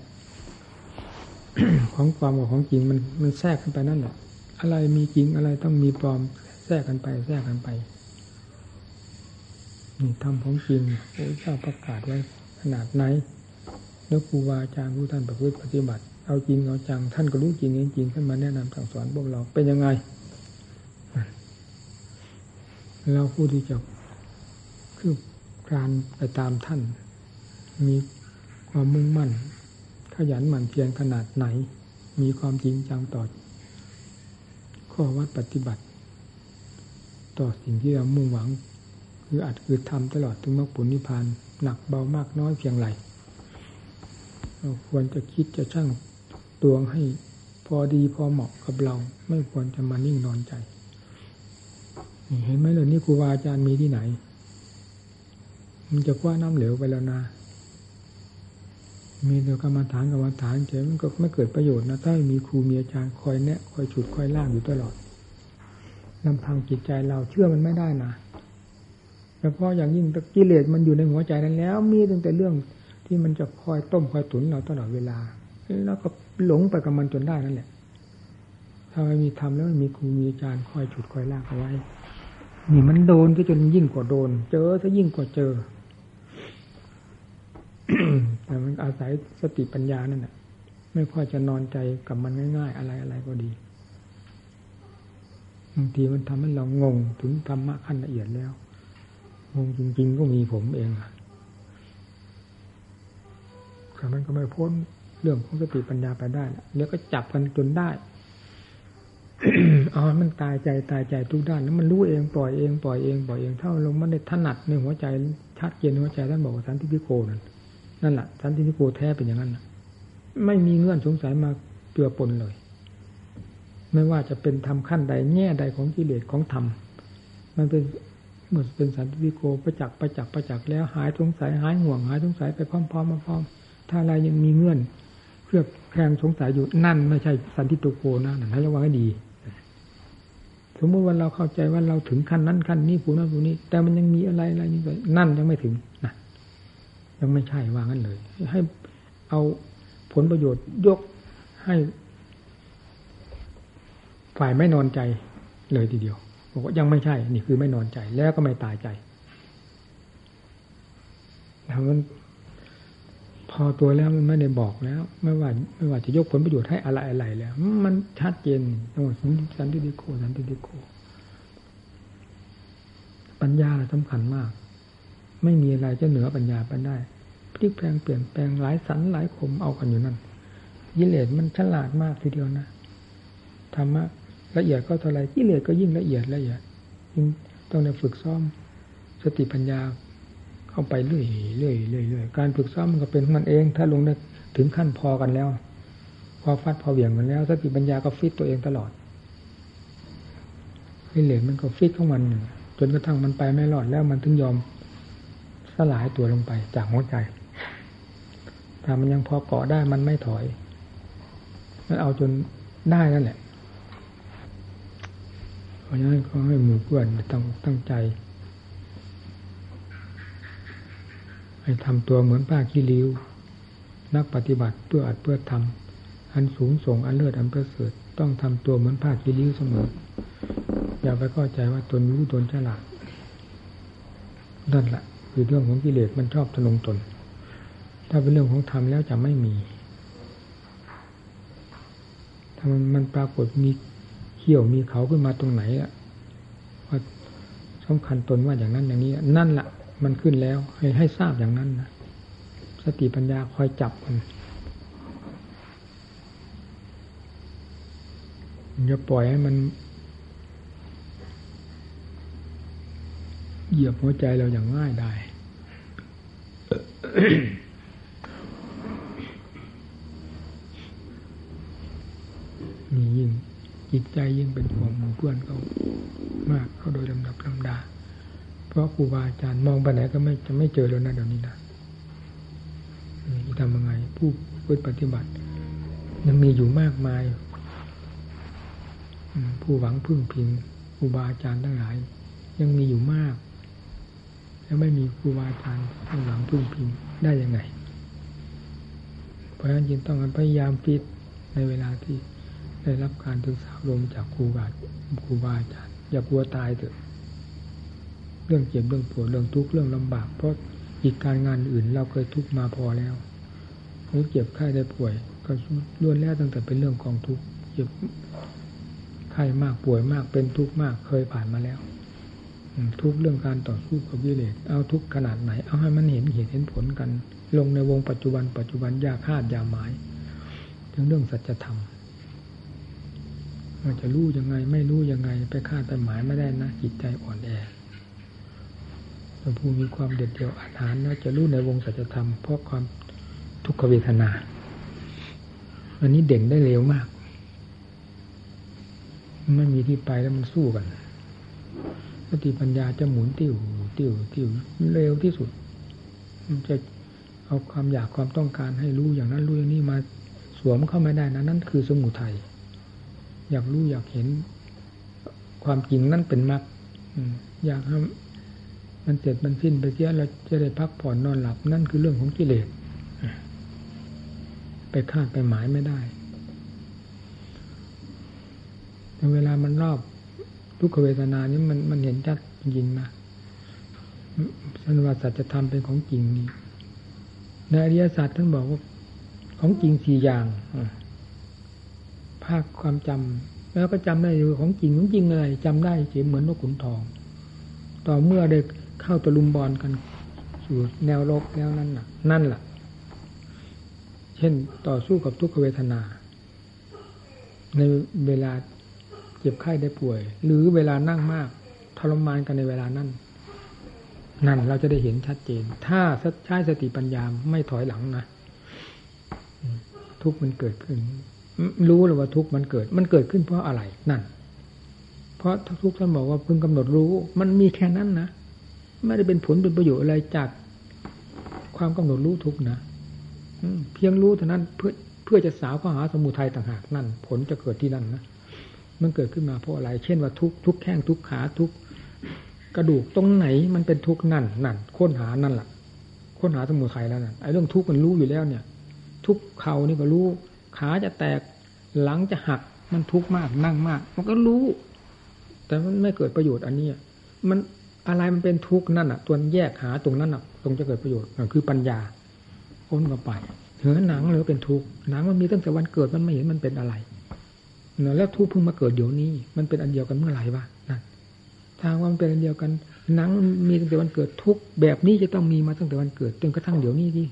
ของความกับของจริงมันมันแทรกขึ้นไปนั่นแหละ อะไรมีจริงอะไรต้องมีปลอมแทรกกันไป แทรกกันไปนี่ทำของจริงโอ้เจ้าประกาศไว้ขนาดไหน แล้วครูบาอาจารย์ผู้ท่านประพฤติปฏิบัติ เอาจริงเอาจัง ท่านก็รู้จริงจริงท่านมาแนะนำสั่งสอนพวกเราเป็นยังไง เราผู้ที่จะคือการไปตามท่าน มีความมุ่งมั่น ขยันหมั่นเพียรขนาดไหน มีความจริงจังต่อข้อวัดปฏิบัติ ต่อสิ่งที่เรามุ่งหวัง คืออาจคือทำตลอดถึงมรรคผลนิพพานหนักเบามากน้อยเพียงไรเราควรจะคิดจะช่าง ตวงให้พอดีพอเหมาะกับเรา ไม่ควรจะมานิ่งนอนใจเห็นไหมเลยนี่ครูบาอาจารย์มีที่ไหน มันจะคว้าน้ำเหลวไปแล้วนะ มีแต่กรรมฐานกรรมฐานเฉยมันก็ไม่เกิดประโยชน์นะ ถ้ามีครูมีอาจารย์คอยแนะคอยฉุดคอยล่างอยู่ตลอดลำพังจิตใจเราเชื่อมันไม่ได้นะเฉพาะอย่างยิ่งกิเลสมันอยู่ในหัวใจนั้นแล้ว มีตั้งแต่เรื่องที่มันจะคอยต้มคอยตุ๋นเราตลอดเวลา แล้วก็หลงไปกับมันจนได้นั่นแหละ ถ้าไม่มีทำแล้วมีครูมีอาจารย์คอยฉุดคอยลากเอาไว้ นี่มันโดนก็จนยิ่งกว่าโดน เจอถ้ายิ่งกว่าเจอ แต่มันอาศัยสติปัญญานั่นแหละไม่ค่อยจะนอนใจกับมันง่าย ๆ อะไรอะไรก็ดีบางทีมันทำให้เรางงถึงธรรมะขั้นละเอียดแล้วงงจริง ๆ ก็มีผมเองอะแต่มันก็ไม่พ้น รื่องของสติปัญญาไปได้แล้วก็จับกันจนได้อ๋อมันตายใจตายใจทุกด้านแล้วมันรู้เองปล่อยเองปล่อยเองปล่อยเองเท่าลงมันได้ถนัดในหัวใจชัดเจนหัวใจท่านบอกว่าสันติพิโกนั่นนั่นแหละสันติพิโกแท้เป็นอย่างนั้นไม่มีเงื่อนสงสัยมาเปื่อปนเลย ไม่ว่าจะเป็นธรรมขั้นใดแง่ใดของกิเลสของธรรมมันเป็นเมื่อเป็นสันติพิโกประจักษ์ประจักษ์ประจักษ์แล้วหายสงสัยหายห่วงหายสงสัยไปพร้อมๆมาพร้อมถ้าอะไรยังมีเงื่อน เครือบแคลงสงสัยอยู่นั่นไม่ใช่สันติโกนะนั่นให้ระวังให้ดีสมมติว่าเราเข้าใจว่าเราถึงขั้นนั้นขั้นนี้ผู้นั้นผู้นี้ แต่มันยังมีอะไรอะไรนี่ไปนั่นยังไม่ถึงนะยังไม่ใช่ว่างั้นเลย ให้เอาผลประโยชน์ยกให้ ฝ่ายไม่นอนใจเลยทีเดียวบอกว่ายังไม่ใช่ นี่คือไม่นอนใจแล้วก็ไม่ตายใจแล้วมัน อตัวแล้วมันไม่ได้บอกแล้ว ไม่ว่าไม่ว่าจะยกผลประโยชน์ให้อะไรอะไรแล้ว มันชัดเจนจังหวะสันติโกสันติโกปัญญาสำคัญมาก ไม่มีอะไรจะเหนือปัญญาไปได้พลิกแปลงเปลี่ยนแปลงหลายสันหลายคมเอากันอยู่นั่นยิเลสมันฉลาดมากทีเดียวนะธรรมะละเอียดก็เท่าไรกิเลสก็ยิ่งละเอียดละเอียดยิ่งต้องในฝึกซ้อมสติปัญญา เข้าไปเรื่อยเรื่อยเรื่อยเรื่อยการฝึกซ้อมมันก็เป็นมันเอง ถ้าลงได้ถึงขั้นพอกันแล้ว พอฟัดพอเบี่ยงกันแล้วสติปัญญาก็ฟิตตัวเองตลอดกิเลสมันก็ฟิตของมันจนกระทั่งมันไปไม่รอดแล้วมันถึงยอมสลายตัวลงไปจากหัวใจถ้ามันยังพอเกาะได้มันไม่ถอยมันเอาจนได้นั่นแหละเพราะฉะนั้นก็ให้หมู่เพื่อนตั้งตั้งใจให้ ทำตัวเหมือนป้าขี้ริ้ว นักปฏิบัติเพื่ออัดเพื่อทำอันสูงส่งอันเลิศอันประเสริฐต้องทำตัวเหมือนผ้าขี้ริ้วเสมอ อย่าไปเข้าใจว่าตนรู้ตนฉลาดนั่นแหละคือเรื่องของกิเลสมันชอบทะลงตน ถ้าเป็นเรื่องของธรรมแล้วจะไม่มี ถ้ามันมันปรากฏมีเขี้ยวมีเขาขึ้นมาตรงไหนอะว่าสำคัญตนว่าอย่างนั้นอย่างนี้ นั่นแหละ มันขึ้นแล้ว ให้ให้ทราบอย่างนั้นนะสติปัญญาคอยจับมันอย่าปล่อยให้มัน เหยียบหัวใจเราอย่างง่ายได้มียิ่งจิตใจยิ่งเป็นห่วงหมู่เพื่อนเขามากเขาโดยลำดับลำดา ราะครูบาอาจารย์มองไปไหนก็ไม่จะไม่เจอแล้วนะเดี๋ยวนี้นะจะทำยังไง ผู้พูดปฏิบัติ ยังมีอยู่มากมาย ผู้หวังพึ่งพิงครูบาอาจารย์ทั้งหลาย ยังมีอยู่มาก แล้วไม่มีครูบาอาจารย์ทั้งหลังพึ่งพิงได้ยังไง เพราะฉะนั้นจึงต้องพยายามฟิตในเวลาที่ได้รับการศึกษาลมจากครูบาครูบาอาจารย์อย่ากลัวตายเถอะ เรื่องเจ็บเรื่องปวดเรื่องทุกข์เรื่องลำบาก เพราะอีกการงานอื่นเราเคยทุกข์มาพอแล้วหรือเจ็บไข้ได้ป่วย ก็ล้วนแล้วตั้งแต่เป็นเรื่องของทุกข์เจ็บไข้มากป่วยมากเป็นทุกข์มากเคยผ่านมาแล้วทุกเรื่องการต่อสู้กับวิเลศเอาทุกขนาดไหน เอาให้มันเห็นเหตุเห็นผลกัน ลงในวงปัจจุบันปัจจุบันยาคาดยาหมาย ถึงเรื่องสัจธรรมมันจะรู้ยังไงไม่รู้ยังไงไปคาดไปหมายไม่ได้นะจิตใจอ่อนแอ ผู้มีความเด็ดเดี่ยวอาถรรพ์จะรู้ในวงสัจธรรมเพราะความทุกขเวทนา อันนี้เด่นได้เร็วมาก ไม่มีที่ไปแล้วมันสู้กันสติปัญญาจะหมุนติ้วติ้วติ้วเร็วที่สุด มันจะเอาความอยากความต้องการให้รู้อย่างนั้นรู้อย่างนี้มาสวมเข้าไม่ได้นะนั่นคือสมุทัยอยากรู้อยากเห็น ความจริงนั่นเป็นมรรคอยากให้ มันเสร็จมันสิ้นไปเสียเราจะได้พักผ่อนนอนหลับ นั่นคือเรื่องของกิเลสไปคาดไปหมายไม่ได้แต่เวลามันรอบทุกขเวทนานี้มันมันเห็นชัดจริงนะสันวาสัจธรรมเป็นของจริงนี่ในอริยศาสตร์ท่านบอกว่าของจริงสี่อย่างภาคความจำแล้วก็จำได้อยู่ของจริงของจริงอะไรจำได้เฉยเหมือนนกขุนทอง ต่อเมื่อได้ เข้าตะลุมบอลกันสู่แนวรบแล้วนั่นน่ะ นั่นแหละเช่นต่อสู้กับทุกขเวทนา ในเวลาเจ็บไข้ได้ป่วย หรือเวลานั่งมากทรมานกันในเวลานั้น นั่นเราจะได้เห็นชัดเจน ถ้าใช้สติปัญญาไม่ถอยหลังนะทุกมันเกิดขึ้น รู้เลยว่าทุกมันเกิด มันเกิดขึ้นเพราะอะไรนั่น เพราะทุกท่านบอกว่าพึงกำหนดรู้ มันมีแค่นั้นนะ ไม่ได้เป็นผลเป็นประโยชน์อะไรจากความกำหนดรู้ทุกนะเพียงรู้เท่านั้นเพื่อเพื่อจะสาวข้อหาสมุทัยต่างหากนั่น ผลจะเกิดที่นั่นนะมันเกิดขึ้นมาเพราะอะไร เช่นว่าทุกทุกแข้งทุกขาทุกกระดูกตรงไหนมันเป็นทุกนั่นนั่นค้นหานั่นแหละค้นหาสมุทัยแล้วนั่นไอ้เรื่องทุกมันรู้อยู่แล้วเนี่ย ทุกเขานี่ก็รู้ขาจะแตกหลังจะหักมันทุกข์มากนั่งมาก มันก็รู้ แต่มันไม่เกิดประโยชน์อันนี้มัน อะไรมันเป็นทุกข์นั่นอะ ตัวแยกหาตรงนั้นอะ ตรงจะเกิดประโยชน์คือปัญญาค้นเข้าไปเหือหนังหรือเป็นทุกข์หนังมันมีตั้งแต่วันเกิดมันไม่เห็นมันเป็นอะไรเนแล้วทุกข์เพิ่งมาเกิดเดี๋ยวนี้ มันเป็นอันเดียวกันเมื่อไหร่วะนั่นทางว่ามันเป็นอันเดียวกันหนังมีตั้งแต่วันเกิดทุกแบบนี้จะต้องมีมาตั้งแต่วันเกิดจนกระทั่งเดี๋ยวนี้ที่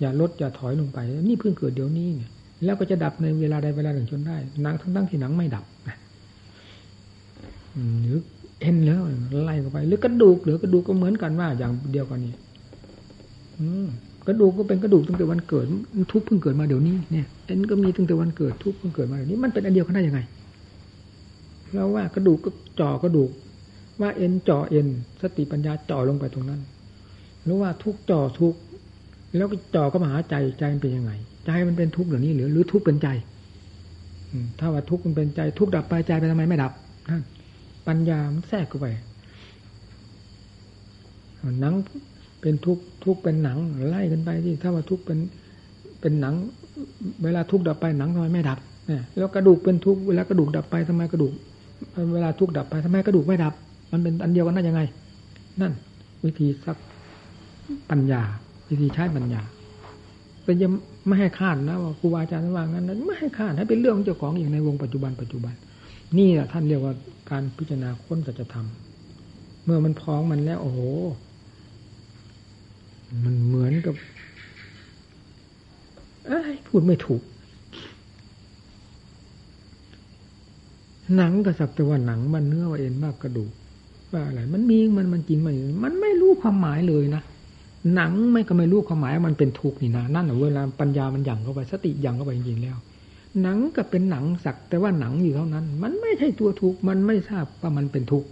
อย่าลดอย่าถอยลงไป นี่เพิ่งเกิดเดี๋ยวนี้เนี่ย แล้วก็จะดับในเวลาใดเวลาหนึ่งจนได้หนังทั้งทั้งที่หนังไม่ดับนะหรือ เอ็นแล้วไล่เข้าไป หรือกระดูกหรือกระดูกก็เหมือนกันว่า อย่างเดียวกันนี่กระดูกก็เป็นกระดูกตั้งแต่วันเกิด ทุกเพิ่งเกิดมาเดี๋ยวนี้เนี่ยเอ็นก็มีตั้งแต่วันเกิดทุกเพิ่งเกิดมาเดี๋ยวนี้มันเป็นอันเดียวกันได้ยังไงเราว่ากระดูกก็จ่อกระดูก ว่าเอ็นจ่อเอ็น สติปัญญาจ่อลงไปตรงนั้นหรือว่าทุกจ่อทุกแล้วก็จ่อก็มาหาใจใจมันเป็นยังไง ใจมันเป็นทุกข์หรือนี้หรือหรือทุกข์เป็นใจถ้าว่าทุกข์มันเป็นใจ ทุกข์ดับไปใจไปทำไมไม่ดับนั่น ปัญญามันแทรกเข้าไปหนังเป็นทุกข์ทุกเป็นหนังไล่กันไปที่ถ้าว่าทุกเป็นเป็นหนัง เวลาทุกดับไปหนังทำไมไม่ดับเนี่ยแล้วกระดูกเป็นทุกเวลากระดูกดับไปทำไมกระดูก เวลาทุกดับไปทำไมกระดูกไม่ดับ มันเป็นอันเดียวกันได้ยังไง นั่น วิธีสักปัญญา วิธีใช้ปัญญาแต่ยังไม่ให้คาดนะว่าครูบาอาจารย์ว่างั้น ไม่ให้คาดให้เป็นเรื่องของเจ้าของอย่างในวงปัจจุบันปัจจุบัน นี่แหละท่านเรียกว่าการพิจารณาค้นสัจธรรม เมื่อมันพ้องมันแล้ว โอ้โห มันเหมือนกับเอ้พูดไม่ถูก หนังก็สักแต่ว่าหนังมันเนื้อว่าเอ็นมากกระดูกว่าอะไรมันมีมันมันจริงมันมันไม่รู้ความหมายเลยนะหนังไม่ก็ไม่รู้ความหมายมันเป็นทุกข์นี่นะนั่นเวลาปัญญามันยั่งเข้าไปสติยั่งเข้าไปจริงๆแล้ว หนังก็เป็นหนังสัก แต่ว่าหนังอยู่เท่านั้น มันไม่ใช่ตัวทุกข์มันไม่ทราบว่ามันเป็นทุกข์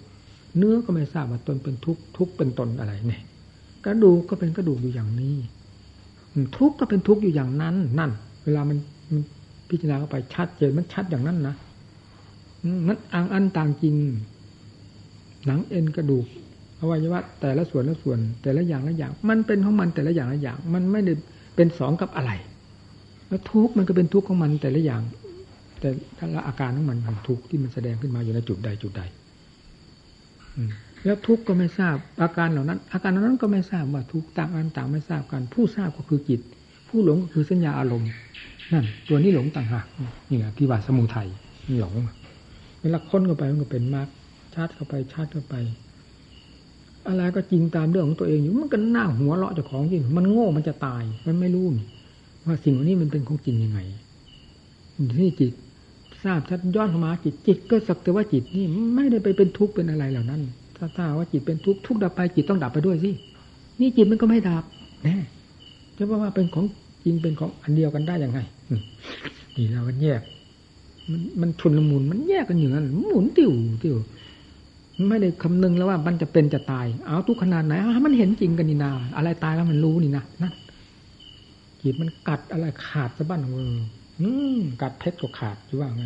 เนื้อก็ไม่ทราบว่าตนเป็นทุกข์ทุกข์เป็นตนอะไรเนี่ยกระดูกก็เป็นกระดูกอยู่อย่างนี้ ทุกข์ก็เป็นทุกข์อยู่อย่างนั้น นั่น เวลามันพิจารณาเข้าไปชัดเจนมันชัดอย่างนั้นนะมันอังอันต่างจริง หนังเอ็นกระดูกอวัยวะแต่ละส่วนละส่วน แต่ละอย่างละอย่าง มันเป็นของมันแต่ละอย่างละอย่าง มันไม่ได้เป็นสองกับอะไร แล้วทุกมันก็เป็นทุกข์ของมันแต่ละอย่าง แต่ละอาการของมันมันทุกข์ที่มันแสดงขึ้นมาอยู่ในจุดใดจุดใดแล้วทุกข์ก็ไม่ทราบอาการเหล่านั้น อาการเหล่านั้นก็ไม่ทราบว่าทุกข์ต่างอันต่างไม่ทราบกัน ผู้ทราบก็คือจิต ผู้หลงก็คือสัญญาอารมณ์นั่นตัวนี้หลงต่างหากนี่แหละที่ว่าสมุทัยหลงเวลาค้นเข้าไปมันก็เป็นมรรคชาร์จเข้าไปชาร์จเข้าไป อะไรก็จริงตามเรื่องของตัวเองอยู่มันก็น่าหัวเราะเจ้าของจริงมันโง่มันจะตาย มันไม่รู้ ว่าสิ่งนี้มันเป็นของจริงยังไงที่จิตทราบชัดย้อนเข้ามาจิตจิตก็สักแต่ว่าจิตนี่ไม่ได้ไปเป็นทุกข์เป็นอะไรเหล่านั้น ถ้าถ้าว่าจิตเป็นทุกข์ทุกข์ดับไปจิตต้องดับไปด้วยสินี่จิตมันก็ไม่ดับแน่จะว่าเป็นของจริงเป็นของอันเดียวกันได้ยังไงนี่เราก็แยก มันมันชุนละมุนมันแยกกันอยู่นั้นหมุนติวติวไม่ได้คำนึงแล้วว่ามันจะเป็นจะตาย เอาทุกขนาดไหนมันเห็นจริงกันนี่นา อะไรตายแล้วมันรู้นี่นะนั่น จิตมันกัดอะไรขาดสะบั้นเอออืมกัดเพชรก็ขาดอยู่ว่าไง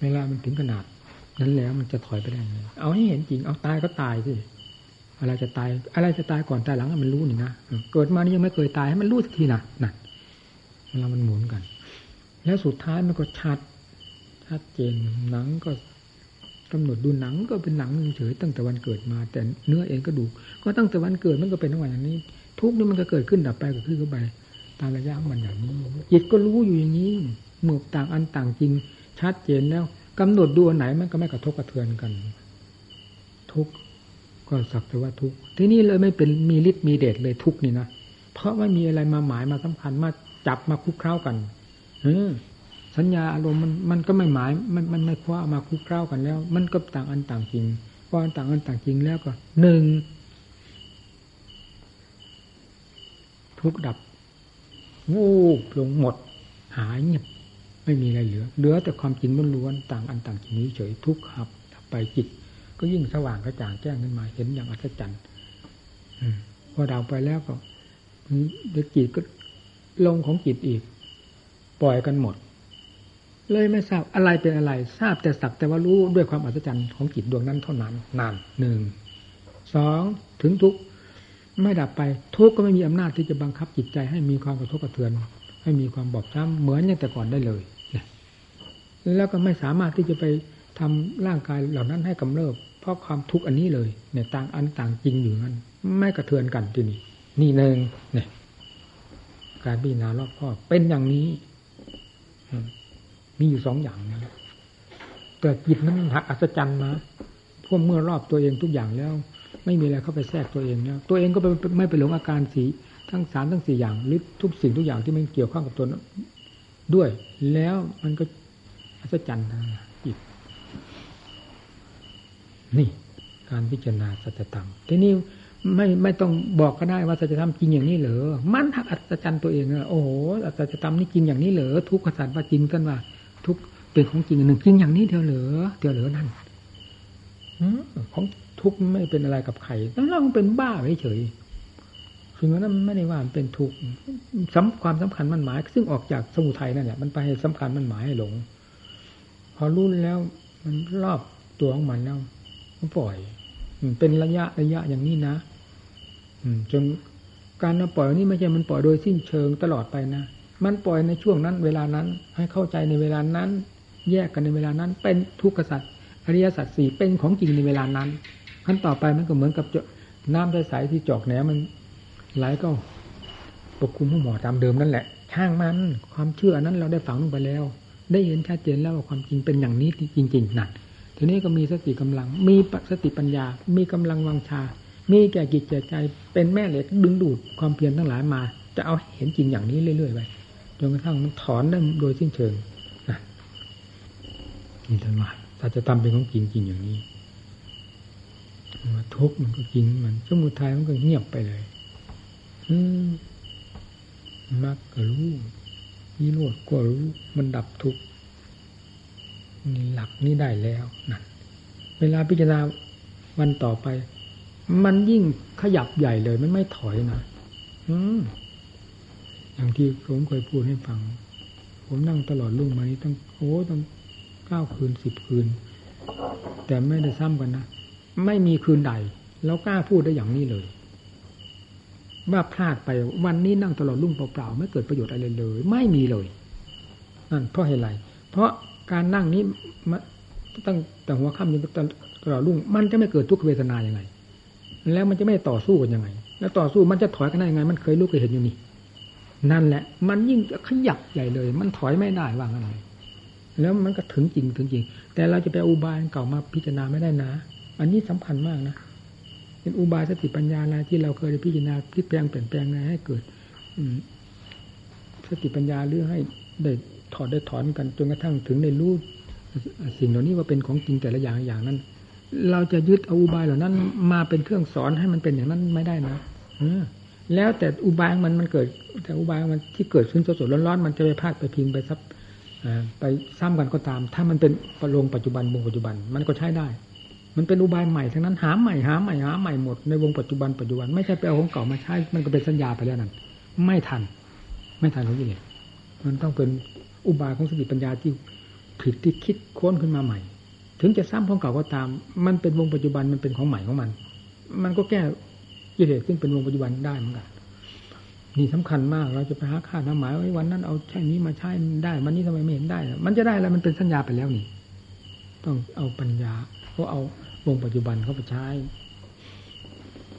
เวลามันถึงขนาด นั้นแล้วมันจะถอยไปได้ไงเอาให้เห็นจริงเอาตายก็ตายสิอะไรจะตาย อะไรจะตายก่อนตายหลังมันรู้นี่นะเกิดมานี่ยังไม่เคยตายให้มันรู้สักทีนะนั่นเวลามันหมุนกัน แล้วสุดท้ายมันก็ชัดชัดเจนหนังก็กำหนดดูหนังก็เป็นหนังเฉยตั้งแต่วันเกิดมา แต่เนื้อเองก็ดู ก็ตั้งแต่วันเกิดมันก็เป็นทั้งวันอย่างนี้ ทุกนี่มันก็เกิดขึ้นดับไปก็ขึ้นเข้าไป ตามระยะมันอย่างนี้จิตก็รู้อยู่อย่างนี้เมื่อต่างอันต่างจริงชัดเจนแล้วกำหนดดูอันไหนมันก็ไม่กระทบกระเทือนกัน ทุกก็สักแต่ว่าทุกที่นี่เลยไม่เป็นมีฤทธิ์มีเดชเลยทุกนี่นะเพราะไม่มีอะไรมาหมายมาสำคัญมาจับมาคุกเคล้ากันเออสัญญาอารมณ์มันมันก็ไม่หมายมันมันไม่คว้ามาคุกเคล้ากันแล้ว มันก็ต่างอันต่างจริงพออันต่างอันต่างจริงแล้วก็หนึ่งทุกดับ วูบลงหมด หายเงียบไม่มีอะไรเหลือ เหลือแต่ความจริงล้วนต่างอันต่างจริงเฉยทุกขับไปจิต ก็ยิ่งสว่างกระจ่างแจ้งขึ้นมาเห็นอย่างอัศจรรย์พอดาวไปแล้วก็เด็กจิตก็ลงของจิตอีก ปล่อยกันหมด เลยไม่ทราบอะไรเป็นอะไร ทราบแต่สักแต่ว่ารู้ด้วยความอัศจรรย์ของจิตดวงนั้นเท่านั้นนานหนึ่งสองถึงทุก ไม่ดับไปทุกก็ไม่มีอำนาจที่จะบังคับจิตใจ ให้มีความกระทบกระเทือน ให้มีความบอบช้ำเหมือนอย่างแต่ก่อนได้เลยแล้วก็ไม่สามารถที่จะไปทำร่างกายเหล่านั้นให้กำเริบ เพราะความทุกข์อันนี้เลย เนี่ยต่างอันต่างจริงอยู่นั้นไม่กระเทือนกันที่นี่นี่หนึ่งเนี่ย การพิจารณารอบคอบเป็นอย่างนี้มีอยู่สองอย่างนะแต่จิตนั้นหักอัศจรรย์มาพวกเมื่อรอบตัวเองทุกอย่างแล้ว ไม่มีอะไรเข้าไปแทรกตัวเองแล้วตัวเองก็ไม่ไปหลงอาการสีทั้งสามทั้งสี่อย่างหรือทุกสิ่งทุกอย่างที่มันเกี่ยวข้องกับตัวด้วย แล้วมันก็อัศจรรย์นะจิตนี่ การพิจารณาสัจธรรมทีนี้ไม่ไม่ต้องบอกก็ได้ว่าสัจธรรมจริงอย่างนี้เหรอมันทักอัศจรรย์ตัวเองนะโอ้โหสัจธรรมนี่จริงอย่างนี้เหรอทุกขสัตว์ว่าจริงกันว่า ทุกเป็นของจริงหนึ่งจริงอย่างนี้เดียวเหรอเดียวเหรอนั่นของ ทุกไม่เป็นอะไรกับใครต้องเราเป็นบ้าเฉยสิ่งนั้นไม่ได้ว่ามันเป็นทุกสำความสำคัญมันหมาย ซึ่งออกจากสมุทัยนั่นแหละมันไปสำคัญมันหมายให้หลง พอรู้แล้ว มันรอบตัวของมันแล้วมันปล่อยเป็นระยะระยะอย่างนี้นะจนการปล่อยนี่ไม่ใช่มันปล่อยโดยสิ้นเชิงตลอดไปนะมันปล่อยในช่วงนั้น เวลานั้น ให้เข้าใจในเวลานั้น แยกกันในเวลานั้น เป็นทุกขสัตว์อริยสัจสี่เป็นของจริงในเวลานั้น ขั้นต่อไปมันก็เหมือนกับน้ำใสๆที่จอกแหนมันไหลก็ปกคลุมห้องหมอตามเดิมนั่นแหละช่างมันความเชื่อนั้นเราได้ฝังลงไปแล้ว ได้เห็นชัดเจนแล้วว่าความจริงเป็นอย่างนี้จริง ๆนั่นทีนี้ก็มีสติกำลัง มีสติปัญญา มีกำลังวังชา มีแก่กิจแก่ใจ เป็นแม่เหล็กดึงดูดความเพียรทั้งหลายมา จะเอาเห็นจริงอย่างนี้เรื่อยๆไปจนกระทั่งมันถอนได้โดยสิ้นเชิงนะนี่ท่านว่าถ้าจะทำเป็นของจริงจริงอย่างนี้ ทุกข์มันก็จริงมันสมุทัยมันก็เงียบไปเลยอืมมักก็รู้นิโรธก็รู้ มันดับทุกข์นี่หลักนี้ได้แล้วนั่นเวลาพิจารณาวันต่อไป มันยิ่งขยับใหญ่เลย มันไม่ถอยนะอืมอย่างที่ผมเคยพูดให้ฟัง ผมนั่งตลอดลุ่งมานี้ตั้งโอ้ตั้งเก้าคืนสิบคืน แต่ไม่ได้ซ้ำกันนะ ไม่มีคืนใดแล้วกล้าพูดได้อย่างนี้เลย ว่าพลาดไปวันนี้นั่งตลอดลุ่งเปล่าๆไม่เกิดประโยชน์อะไรเลย ไม่มีเลยนั่นเพราะเหตุไรเพราะการนั่งนี้ตั้งแต่หัวค่ำจนตลอดรุ่ง มันจะไม่เกิดทุกขเวทนาอย่างไง แล้วมันจะไม่ต่อสู้กันยังไง แล้วต่อสู้มันจะถอยกันได้ยังไง มันเคยรู้เคยเห็นอยู่นี่นั่นแหละ มันยิ่งขยับใหญ่เลย มันถอยไม่ได้ว่างอะไรแล้วมันก็ถึงจริงถึงจริง แต่เราจะไปอุบายเก่ามาพิจารณาไม่ได้นะ อันนี้สำคัญมากนะเป็นอุบายสติปัญญาอะไรที่เราเคยได้พิจารณาพลิกแปลงเปลี่ยนแปลงอะไรให้เกิด อืสติปัญญาหรือให้ได้ถอดได้ถอนกันจนกระทั่งถึงในรู้สิ่งเหล่านี้ว่าเป็นของจริงแต่ละอย่างอย่างนั้น เราจะยึดเอาอุบายเหล่านั้น มาเป็นเครื่องสอนให้มันเป็นอย่างนั้นไม่ได้นะแล้วแต่อุบายมันมันเกิด แต่อุบายมันที่เกิดขึ้นสดๆร้อนๆมันจะไปพาดไปพิงไปซับไปซ้ำกันก็ตาม ถ้ามันเป็นประโลงปัจจุบันวงปัจจุบัน มันก็ใช้ได้ มันเป็นอุบายใหม่ทั้งนั้นหาใหม่หาใหม่หาใหม่หมดในวงปัจจุบันปัจจุบันไม่ใช่ไปเอาของเก่ามาใช้ มันก็เป็นสัญญาไปแล้วนั่นไม่ทัน ไม่ทันของยิ่งเลยมันต้องเป็นอุบายของสติปัญญาที่ผิดที่คิดค้นขึ้นมาใหม่ ถึงจะซ้ำของเก่าก็ตาม มันเป็นวงปัจจุบันมันเป็นของใหม่ของมัน มันก็แก้กิเลสซึ่งเป็นวงปัจจุบันได้เหมือนกันนี่สำคัญมาก เราจะไปหาค่าน้ำหมายไว้วันนั้นเอาใช่นี้มาใช้ได้ วันนี้ทำไมไม่เห็นได้ มันจะได้แล้วมันเป็นสัญญาไปแล้วนี่ ต้องเอาปัญญาก็เอา วงปัจจุบันเข้าไปใช้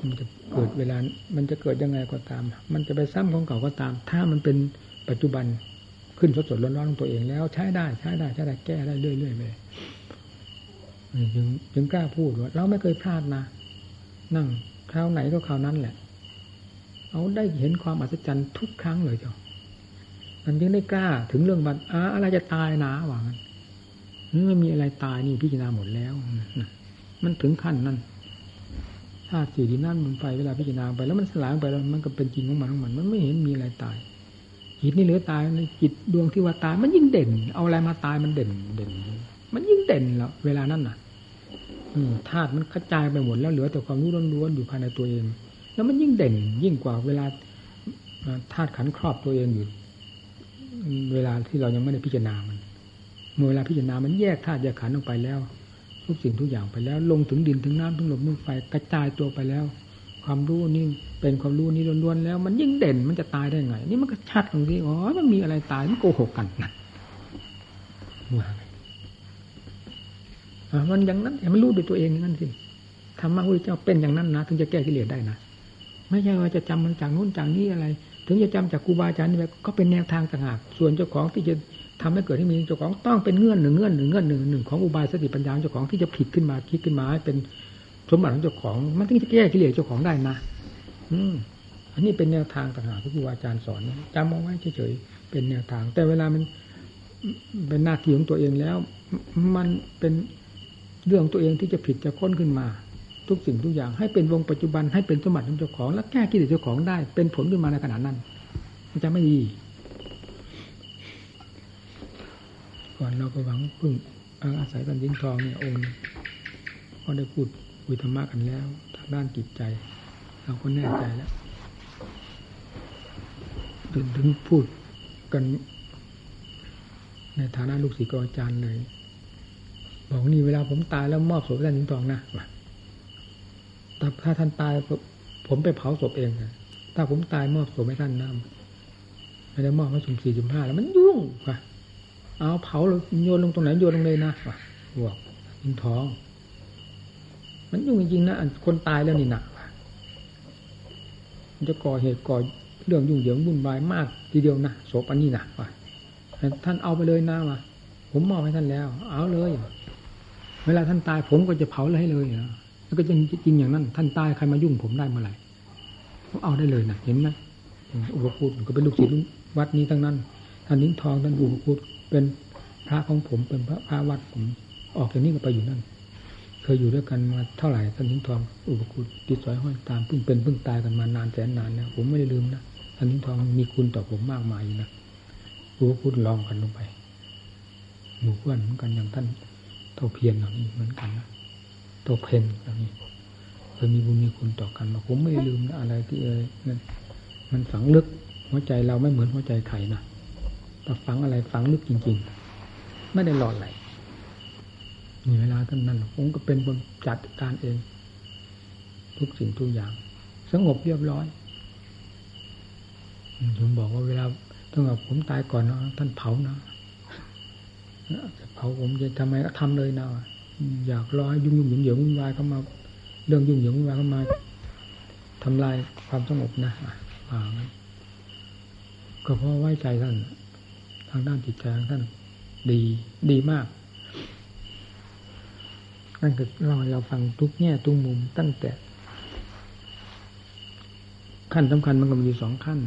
มันจะเกิดเวลา มันจะเกิดยังไงก็ตาม มันจะไปซ้ำของเก่าก็ตาม ถ้ามันเป็นปัจจุบันขึ้นสดสดร้อนๆของตัวเองแล้วใช้ได้ใช้ได้ใช้ได้แก้ได้เรื่อยๆไปจึงจึงกล้าพูดว่าเราไม่เคยพลาดนะนั่งคราวไหนก็คราวนั้นแหละ เอาได้เห็นความอัศจรรย์ทุกครั้งเลยเจ้ะมันยังได้กล้าถึงเรื่องมันอ่าอะไรจะตายนะว่างั้นไม่มีอะไรตายนี่พิจารณาหมดแล้ว มันถึงขั้นนั้นธาตุสี่ดินน้ำลมไฟเวลาพิจารณาไปแล้วมันสลายไปแล้วมันก็เป็นจริงของมันของมัน มันไม่เห็นมีอะไรตายจิตนี่เหลือตายในจิตดวงที่ว่าตาย มันยิ่งเด่น เอาอะไรมาตายมันเด่นเด่น มันยิ่งเด่นแล้วเวลานั้นน่ะธาตุมันกระจายไปหมดแล้วเหลือแต่ความรู้ล้วนๆอยู่ภายในตัวเอง แล้วมันยิ่งเด่น ยิ่งกว่าเวลาธาตุขันครอบตัวเองอยู่เวลาที่เรายังไม่ได้พิจารณามันเมื่อเวลาพิจารณามันแยกธาตุแยกขันออกไปแล้ว ทุกสิ่งทุกอย่างไปแล้ว ลงถึงดินถึงน้ำถึงลมถึงไฟกระจายตัวไปแล้ว ความรู้นี่เป็นความรู้นี่ล้วนๆแล้ว มันยิ่งเด่นมันจะตายได้ไง นี่มันก็ชัดตรงที่อ๋อมันมีอะไรตายมันโกหกกันนะว่ามันอย่างนั้นแต่มันรู้ด้วยตัวเองนั่นสิธรรมะพระเจ้าเป็นอย่างนั้นนะถึงจะแก้กิเลสได้นะไม่ใช่ว่าจะจำมันจากนู้นจากนี้อะไร ถึงจะจำจากครูบาอาจารย์นี่ก็เป็นแนวทางต่างหากส่วนเจ้าของที่จะ ทำให้เกิดให้มีเจ้าของต้องเป็นเงื่อนหนึ่งเงื่อนหนึ่งเงื่อนหนึ่งหนึ่งของอุบายสติปัญญาเจ้าของที่จะผิดขึ้นมาคิดขึ้นมาให้เป็นสมบัติของเจ้าของ มันถึงจะแก้กิเลสเจ้าของได้นะอืมอันนี้เป็นแนวทางต่างหากที่ครูอาจารย์สอนจำเอาไว้เฉยๆเป็นแนวทาง แต่เวลามันเป็นหน้าที่ของตัวเองแล้ว มันเป็นเรื่องตัวเองที่จะผิดจะค้นขึ้นมา ทุกสิ่งทุกอย่าง ให้เป็นวงปัจจุบันให้เป็นสมบัติของเจ้าของ และแก้กิเลสเจ้าของได้ เป็นผลขึ้นมาในขณะนั้น มันจะไม่ดี ก่อนเราก็หวังพึ่งอาศัยกันยิงทองเนี่ยองค์ก็ได้พูดคุยธรรมะกันแล้ว ทางด้านจิตใจ เราก็แน่ใจแล้วถึงถึงพูดกัน ในฐานะลูกศิษย์อาจารย์เลย บอกนี่เวลาผมตายแล้วมอบศพให้ท่านยิงทองนะแต่ถ้าท่านตายผมไปเผาศพเองถ้าผมตายมอบศพให้ท่านนะไม่ได้มอบให้สุ่มสี่สุ่มห้าแล้วมันยุ่งค่ะ เอาเผาโยนลงตรงไหนโยนลงเลยนะบอกยิงทอง มันยุ่งจริงๆนะคนตายแล้วนี่หนักมันจะก่อเหตุก่อเรื่องยุ่งเหยิงวุ่นวายมาก ทีเดียวนะโสปอันนี้หนักว่ะท่านเอาไปเลยนะว่ะผมมอบให้ท่านแล้ว เอาเลย เวลาท่านตายผมก็จะเผาเลยให้เลยแล้วก็จริงจริงอย่างนั้น ท่านตายใครมายุ่งผมได้เมื่อไหร่ผมเอาได้เลยนะเห็นไหมอุปคุตก็เป็นลูกศิษย์วัดนี้ทั้งนั้นท่านนิ้งทองท่านอุปคุต เป็นพระของผมเป็นพระพระวัดผม ออกจากนี้ก็ไปอยู่นั่น เคยอยู่ด้วยกันมาเท่าไหร่ท่านนิ้งทองอุปคุตติดสอยห้อยตามเพิ่งเป็นเพิ่งตายกันมานานแสนนานแล้วผมไม่ได้ลืมนะท่านนิ้งทองมีคุณต่อผมมากมายนะอุปคุตลองกันลงไปหมู่เพื่อนเหมือนกันอย่างท่านเท่าเพียรเหล่านี้เหมือนกันนะเท่าเพนเหล่านี้เคยมีบุญมีคุณต่อกันมาผมไม่ลืมนะอะไรที่เอ่ยนั่นมันฝังลึกหัวใจเราไม่เหมือนหัวใจใครนะ แต่ฝังอะไรฝังลึกจริง ๆ ไม่ได้หลอดไหลมีเวลาท่านนั้นผมก็เป็นคนจัดการเอง ทุกสิ่งทุกอย่าง สงบเรียบร้อยผมบอกว่าเวลาต้องแบบผมตายก่อนนะท่านเผานะจะเผาผมจะทำไมก็ทำเลยนะอยากรอให้ยุ่งยุ่งเหยิงเหยิงวุ่นวายเข้ามา เรื่องยุ่งเหยิงวุ่นวายเข้ามาทำลายความสงบนะอ่าก็เพราะไว้ใจท่านางด้านจิตใจท่านดีดีมากนั่นคือเราเราฟังทุกแง่ทุกมุมตั้งแต่ ขั้นสำคัญมันก็มีสองขั้น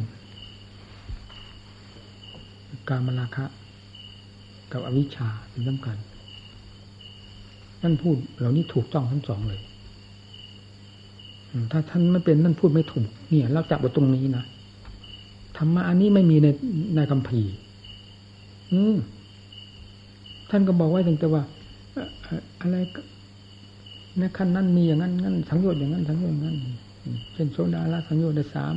การมราคะ กับอวิชชาเป็นสำคัญท่านพูดเหล่านี้ถูกต้องทั้งสองเลย ถ้าท่านไม่เป็นนั่นพูดไม่ถูก เนี่ย เราจับไว้ตรงนี้นะธรรมะอันนี้ไม่มีในในคำพี อืมท่านก็บอกไว้ถึงแต่ว่าอะไรในขั้นนั้นมีอย่างนั้นงั้นสังโยชน์อย่างนั้นสังโยชน์อย่างนั้นเช่นโซดาละสังโยชน์ได้สาม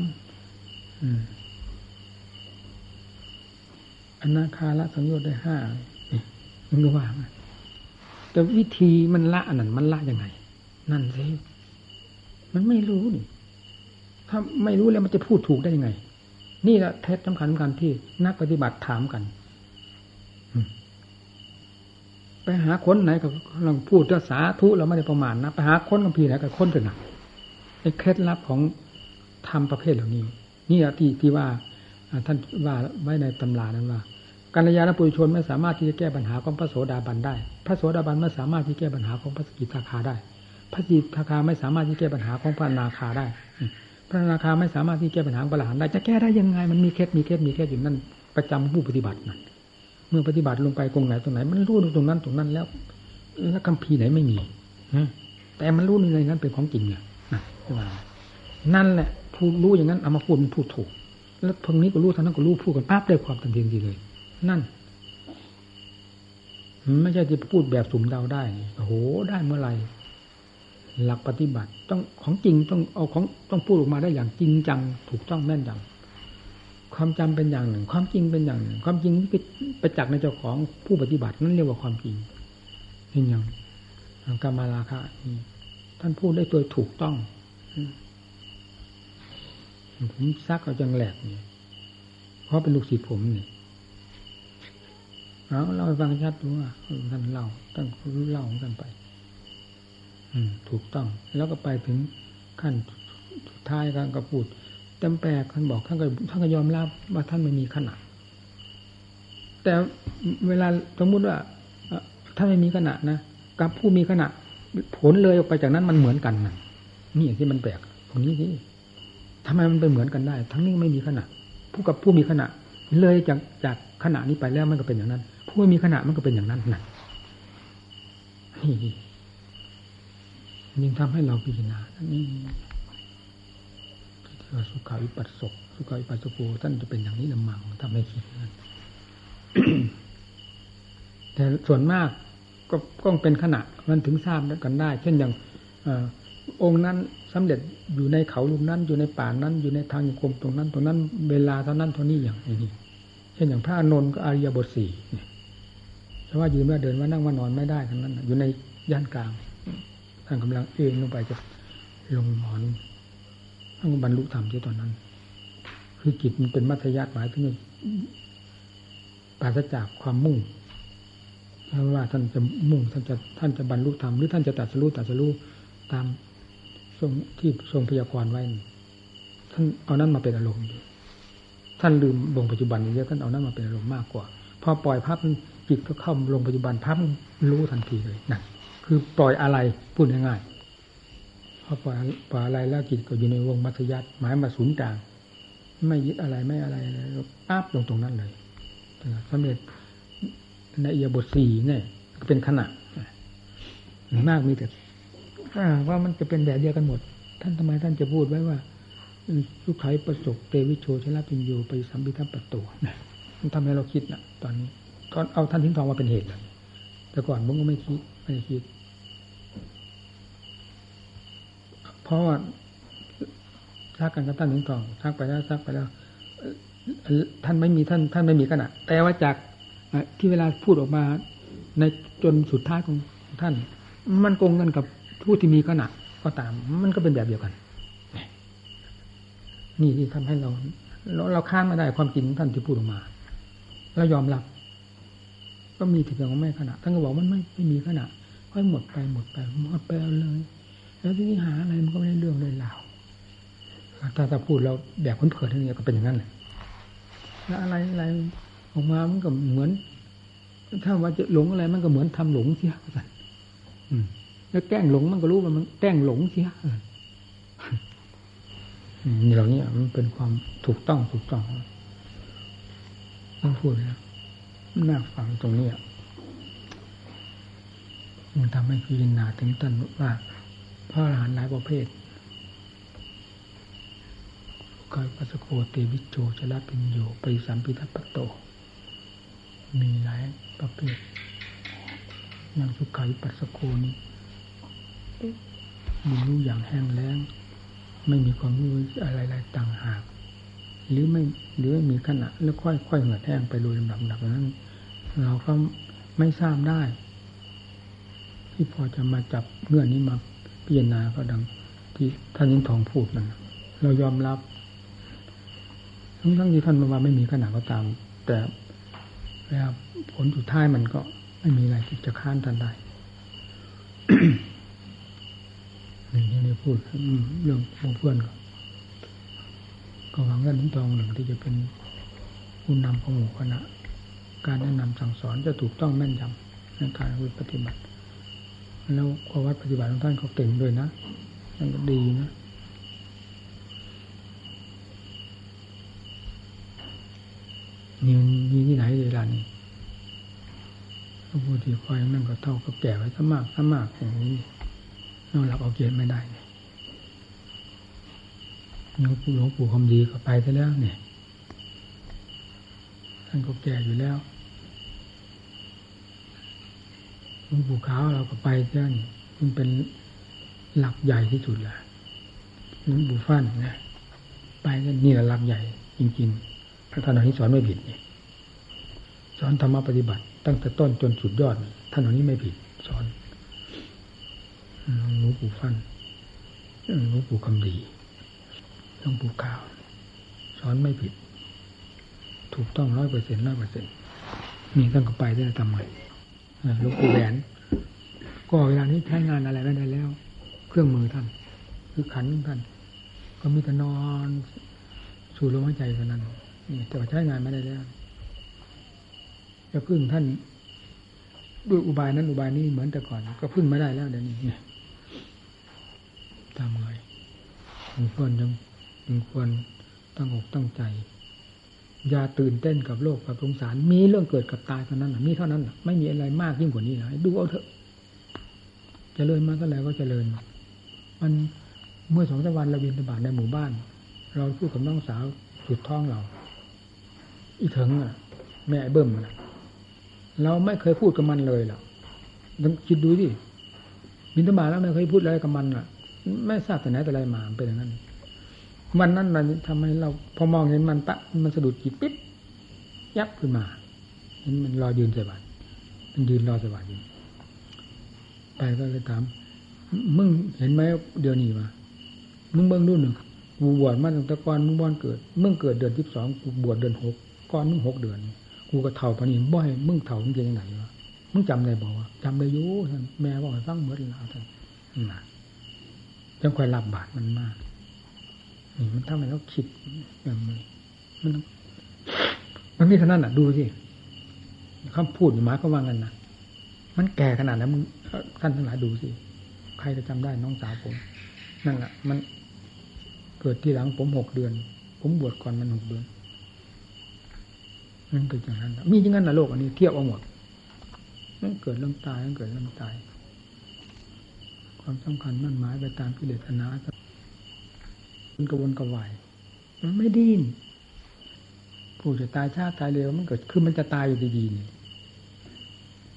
อนาคาละสังโยชน์ได้ห้ามันก็ว่าแต่วิธีมันละอันนั้นมันละยังไง นั่นสิมันไม่รู้นี่ถ้าไม่รู้แล้วมันจะพูดถูกได้ยังไง นี่แหละเทศสำคัญสำคัญที่นักปฏิบัติถามกัน ไปหาคนไหนก็ลองพูดภาษาทุเราไม่ได้ประมาณนะไปหาคนกับพี่ไหนกับคนกันนะไอ้เคล็ดลับของธรรมประเภทเหล่านี้ นี่แหละที่ที่ว่าท่านว่าไว้ในตำรานั้นว่ากัลยาณปุถุชนไม่สามารถที่จะแก้ปัญหาของพระโสดาบันได้ พระโสดาบันไม่สามารถที่แก้ปัญหาของพระสกิทาคาได้ พระสกิทาคาไม่สามารถที่แก้ปัญหาของพระนาคาได้ พระนาคาไม่สามารถที่แก้ปัญหาพระหลานได้ จะแก้ได้ยังไง มันมีเคล็ดมีเคล็ดมีเคล็ดอยู่นั่นประจำผู้ปฏิบัตินั่น เมื่อปฏิบัติลงไปตรงไหนตรงไหน มันรู้ตรงนั้นตรงนั้นแล้ว แล้วคำพีไหนไม่มีแต่มันรู้ในนั้นเป็นของจริงเนี่ยนั่นนั่นแหละพูดรู้อย่างนั้นเอามาพูดมันพูดถูก แล้วทางนี้ก็รู้ทางนั้นก็รู้พูดกันปั๊บได้ความทันทีทีเลย นั่นไม่ใช่จะพูดแบบสุ่มเดาได้โอ้โหได้เมื่อไหร่หลักปฏิบัติ ต้องของจริงต้องเอาของต้องพูดออกมาได้อย่างจริงจัง ถูกต้องแม่นยำ ความจำเป็นอย่างหนึ่ง ความจริงเป็นอย่างหนึ่ง ความจริงที่ประจักษ์ในเจ้าของผู้ปฏิบัตินั่นเรียกว่าความจริงเห็นอย่างกามาลาคะนี่ท่านพูดได้ตัวถูกต้องผมซักเอาจังแหลกเนี่ยเพราะเป็นลูกศิษย์ผมเนี่ยเอาเราฟังชัดดูว่าท่านเล่าตั้งรู้เล่าของท่านไป อืม ถูกต้อง แล้วก็ไปถึงขั้นสุดท้ายกันก็พูด เต็มแปลกท่านบอกท่านก็ท่านก็ยอมรับว่าท่านไม่มีขนาดแต่เวลาสมมติว่าถ้าไม่มีขณะนะกับผู้มีขณะผลเลยออกไปจากนั้นมันเหมือนกันนะนี่อย่างที่มันแปลกตรงนี้ที่ทำไมมันไปเหมือนกันได้ ทั้งนี้ไม่มีขณะผู้กับผู้มีขณะเลยจากจากขณะนี้ไปแล้วมันก็เป็นอย่างนั้น ผู้ไม่มีขณะมันก็เป็นอย่างนั้นนะยิ่งทำให้เราพิจารณานี่ที่ สุขาวิปัสสกสุขาวิปัสสโกท่านจะเป็นอย่างนี้ละมังทำให้คิดนั้นแต่ส่วนมากก็ต้องเป็นขณะมันถึงทราบกันได้ เช่นอย่างองค์นั้นสำเร็จอยู่ในเขาลูกนั้น อยู่ในป่านั้น อยู่ในทางยมตรงนั้น ตรงนั้น เวลาเท่านั้นเท่านี้อย่างนี้เช่นอย่างพระอนนท์ก็อริยบทสี่เพราะว่ายืนว่าเดินว่านั่งว่านอนไม่ได้ทั้งนั้น อยู่ในย่านกลางท่านกำลังเองลงไปจะลงหมอน ท่านบรรลุธรรมที่ตอนนั้น คือจิตมันเป็นมัธยัติหมายถึงปราศจากความมุ่งว่าท่านจะมุ่งท่านจะท่านจะบรรลุธรรมหรือท่านจะตัดสู้ตัดสู้ตามทรงที่ทรงพยากรณ์ไว้ท่านเอานั้นมาเป็นอารมณ์ท่านลืมลงปัจจุบันเยอะท่านเอานั้นมาเป็นอารมณ์มากกว่าพอปล่อยภาพจิตก็เข้าลงปัจจุบันภาพรู้ทันทีเลยนั่นคือปล่อยอะไรพูดง่ายๆ อปล่อยปล่อยอะไรแล้วจิตก็อยู่ในวงมัธยัติหมายมาศูนย์กลาง ไม่ยึดอะไรไม่อะไรอะไรปั๊บลงตรงนั้นเลยสำเร็จในเอียบทสี่เนี่ยเป็นขณะมากมีแต่ว่ามันจะเป็นแบบเดียวกันหมด ท่านทำไมท่านจะพูดไว้ว่าสุขัยประสบเตวิโชชลปิญโยไปสัมพิทัปตโตนะมันทำให้เราคิดนะตอนนี้ตอนเอาท่านทิ้งทองมาเป็นเหตุแต่ก่อนผมก็ไม่คิดไม่คิด เพ ราะว่าซักกันกับท่านทิ้งทองซักไปแล้วซักไปแล้วท่านไม่มีท่าน ท่านไม่มีขณะแต่ว่าจากที่เวลาพูดออกมา ในจนสุดท้ายของท่าน มันโกงกันกับผู้ที่มีขณะก็ตาม มันก็เป็นแบบเดียวกัน นี่ที่ทำให้เรา เราเราค้านไม่ได้ความจริงท่านที่พูดออกมาเรายอมรับ ก็มีถึงของไม่ขณะท่านก็บอกมันไม่ไม่มีขณะค่อยหมดไปหมดไปหมดไปเลย แล้วที่นี่หาอะไรมันก็ไม่ได้เรื่องเลยเล่าถ้าถ้าพูดเราแบบคนเผินนี่ก็เป็นอย่างนั้นเลยแล้วอะไรอะไรออกมามันก็เหมือน ถ้าว่าจะหลงอะไรมันก็เหมือนทำหลงเสียกันแล้วแกล้งหลงมันก็รู้ว่ามันแกล้งหลงเสียนี่เหล่านี้มันเป็นความถูกต้องถูกต้องต้องพูดนะน่าฟังตรงนี้มันทำให้พิจารณาถึงต้นว่า พระอรหันต์หลายประเภทกายปัสโคเตวิโจชลปิญโยปริสัมพิทัปโต มีหลายประเภทอย่างสุขาวิปัสสโคนี่มีรู้อย่างแห้งแล้ง ไม่มีความรู้อะไรๆต่างหาก หรือไม่หรือไม่มีขณะแล้วค่อยๆเหือดแห้งไปโดยลำดับๆนั้น เราก็ไม่ทราบได้ ที่พอจะมาจับเงื่อนนี้มา พิจารณาก็ดัง ที่ท่านยิ่งทองพูดนั่นเรายอมรับ ทั้งทั้งที่ท่านมาไม่มีขณะก็ตาม แต่แล้วผลสุดท้ายมันก็ไม่มีอะไรที่จะค้านท่านได้หนี่นี่พูดเรื่องของเพื่อนก็ก็หวังว่านิ้งทองหนึ่งที่จะเป็นผู้นำของหมู่คณะการแนะนำสั่งสอนจะถูกต้องแม่นยำในการปฏิบัติ แล้วข้อวัดปฏิบัติของท่านเขาเก่งด้วยนะนั่นก็ดีนะนี่มีที่ไหนเวลานี้หลวงปู่ที่คอยนั่นก็เท่ากับแก่ไว้ซะมากซะมากอย่างนี้นอนหลับเอาเกียรไม่ได้เนี่ยหลวงปู่หลวงปู่คำดีก็ไปซะแล้วเนี่ยท่านก็แก่อยู่แล้ว ลวงปู่ขาวเราก็ไปเจ้านี่มันเป็นหลักใหญ่ที่สุดแหละหลวงปู่ฟั่นนะไปก็นี่แหละหลักใหญ่ จริงๆพระท่านเหล่านี้สอนไม่ผิดนี่สอนธรรมะปฏิบัติ ตั้งแต่ต้นจนสุดยอดท่านเหล่านี้ไม่ผิด สอนหลวงปู่ฟั่นหลวงปู่คำดีหลวงปู่ขาว สอนไม่ผิด ถูกต้องร้อยเปอร์เซ็นต์ร้อยเปอร์เซ็นต์นี่ท่านก็ไปได้ทำไม หลวงปู่แหวน ก็เวลานี้ใช้งานอะไรไม่ได้แล้ว เครื่องมือท่าน คือขันท่าน ก็มีแต่นอนสู่ลมหายใจเท่านั้นนี่แต่ว่าใช้งานไม่ได้แล้วจะพึ่งท่านด้วยอุบายนั้นอุบายนี้เหมือนแต่ก่อน ก็พึ่งไม่ได้แล้วเดี๋ยวนี้ทำไงยังควรยังยังควรตั้งอกตั้งใจ อย่าตื่นเต้นกับโลกกับสงสาร มีเรื่องเกิดกับตายเท่านั้นมีเท่านั้นไม่มีอะไรมากยิ่งกว่านี้นะดูเอาเถอะจเจริญมาเท่าไหร่ก็เจริญมันเมื่อสองสามวันเราบินตบาทในหมู่บ้าน เราพูดกับน้องสาวสุดท้องเรา อีเถิงอะ แม่เบิ้มอะเราไม่เคยพูดกับมันเลยหรอกคิดดูดิบินตบาทแล้วไม่เคยพูดอะไรกับมันอะ ไม่ทราบแต่ไหนแต่ไรมาเป็นอย่างนั้น วันนั้นมันทำให้เรา พอมองเห็นมันปะมันสะดุดจิตปิ๊บยับขึ้นมาเห็นมันรอยืนใส่บาตมันยืนรอใส่บาตอยู่ไปก็เลยถามมึงเห็นไหมเดี๋ยวนี้มามึงเบิ่งดูหนึ่งกูบวชมาตั้งแต่ก่อนมึงบอนเกิดมึงเกิดเดือนที่สองกูบวชเดือนหกก่อนมึงหกเดือนกูก็เท่าปานี้บ่อยมึงเท่ามึงจะยังไงวะมึงจำได้บอกว่าจำได้ยู่ท่านแม่บอกให้ฟังหมดแล้วท่านนะจังคอยรับบาตรมันมาก มันทำให้เราคิดอย่างนี้มันมันมีเท่านั้นอะ ดูสิคำพูดหมายก็ว่างันนะมันแก่ขนาดนั้นมึงท่านทั้งหลายดูสิ ใครจะจำได้น้องสาวผม นั่นแหละมันเกิดที่หลังผมหกเดือน ผมบวชก่อนมันหกเดือนนั่นเกิดอย่างนั้นมีอย่างนั้นนะโลกอันนี้เทียบเอาหมดนั่นเกิดเรื่องตายนั่นเกิดเรื่องตาย ความสำคัญมั่นหมายไปตามกิเลสตัณหา มันกระวนกระวายมันไม่ดิ้นผู้จะตายชาติตายเร็วมันเกิดคือมันจะตายอยู่ดีๆนี่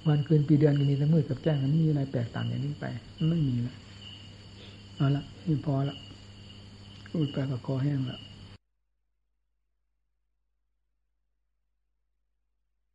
วันคืนปีเดือนก็มีแต่มืดกับแจ้งมันมีอะไรแปลกต่างอย่างนี้ไปมันไม่มีแล้วเอาละนี่พอละพูดไปกับคอแห้งแล้ว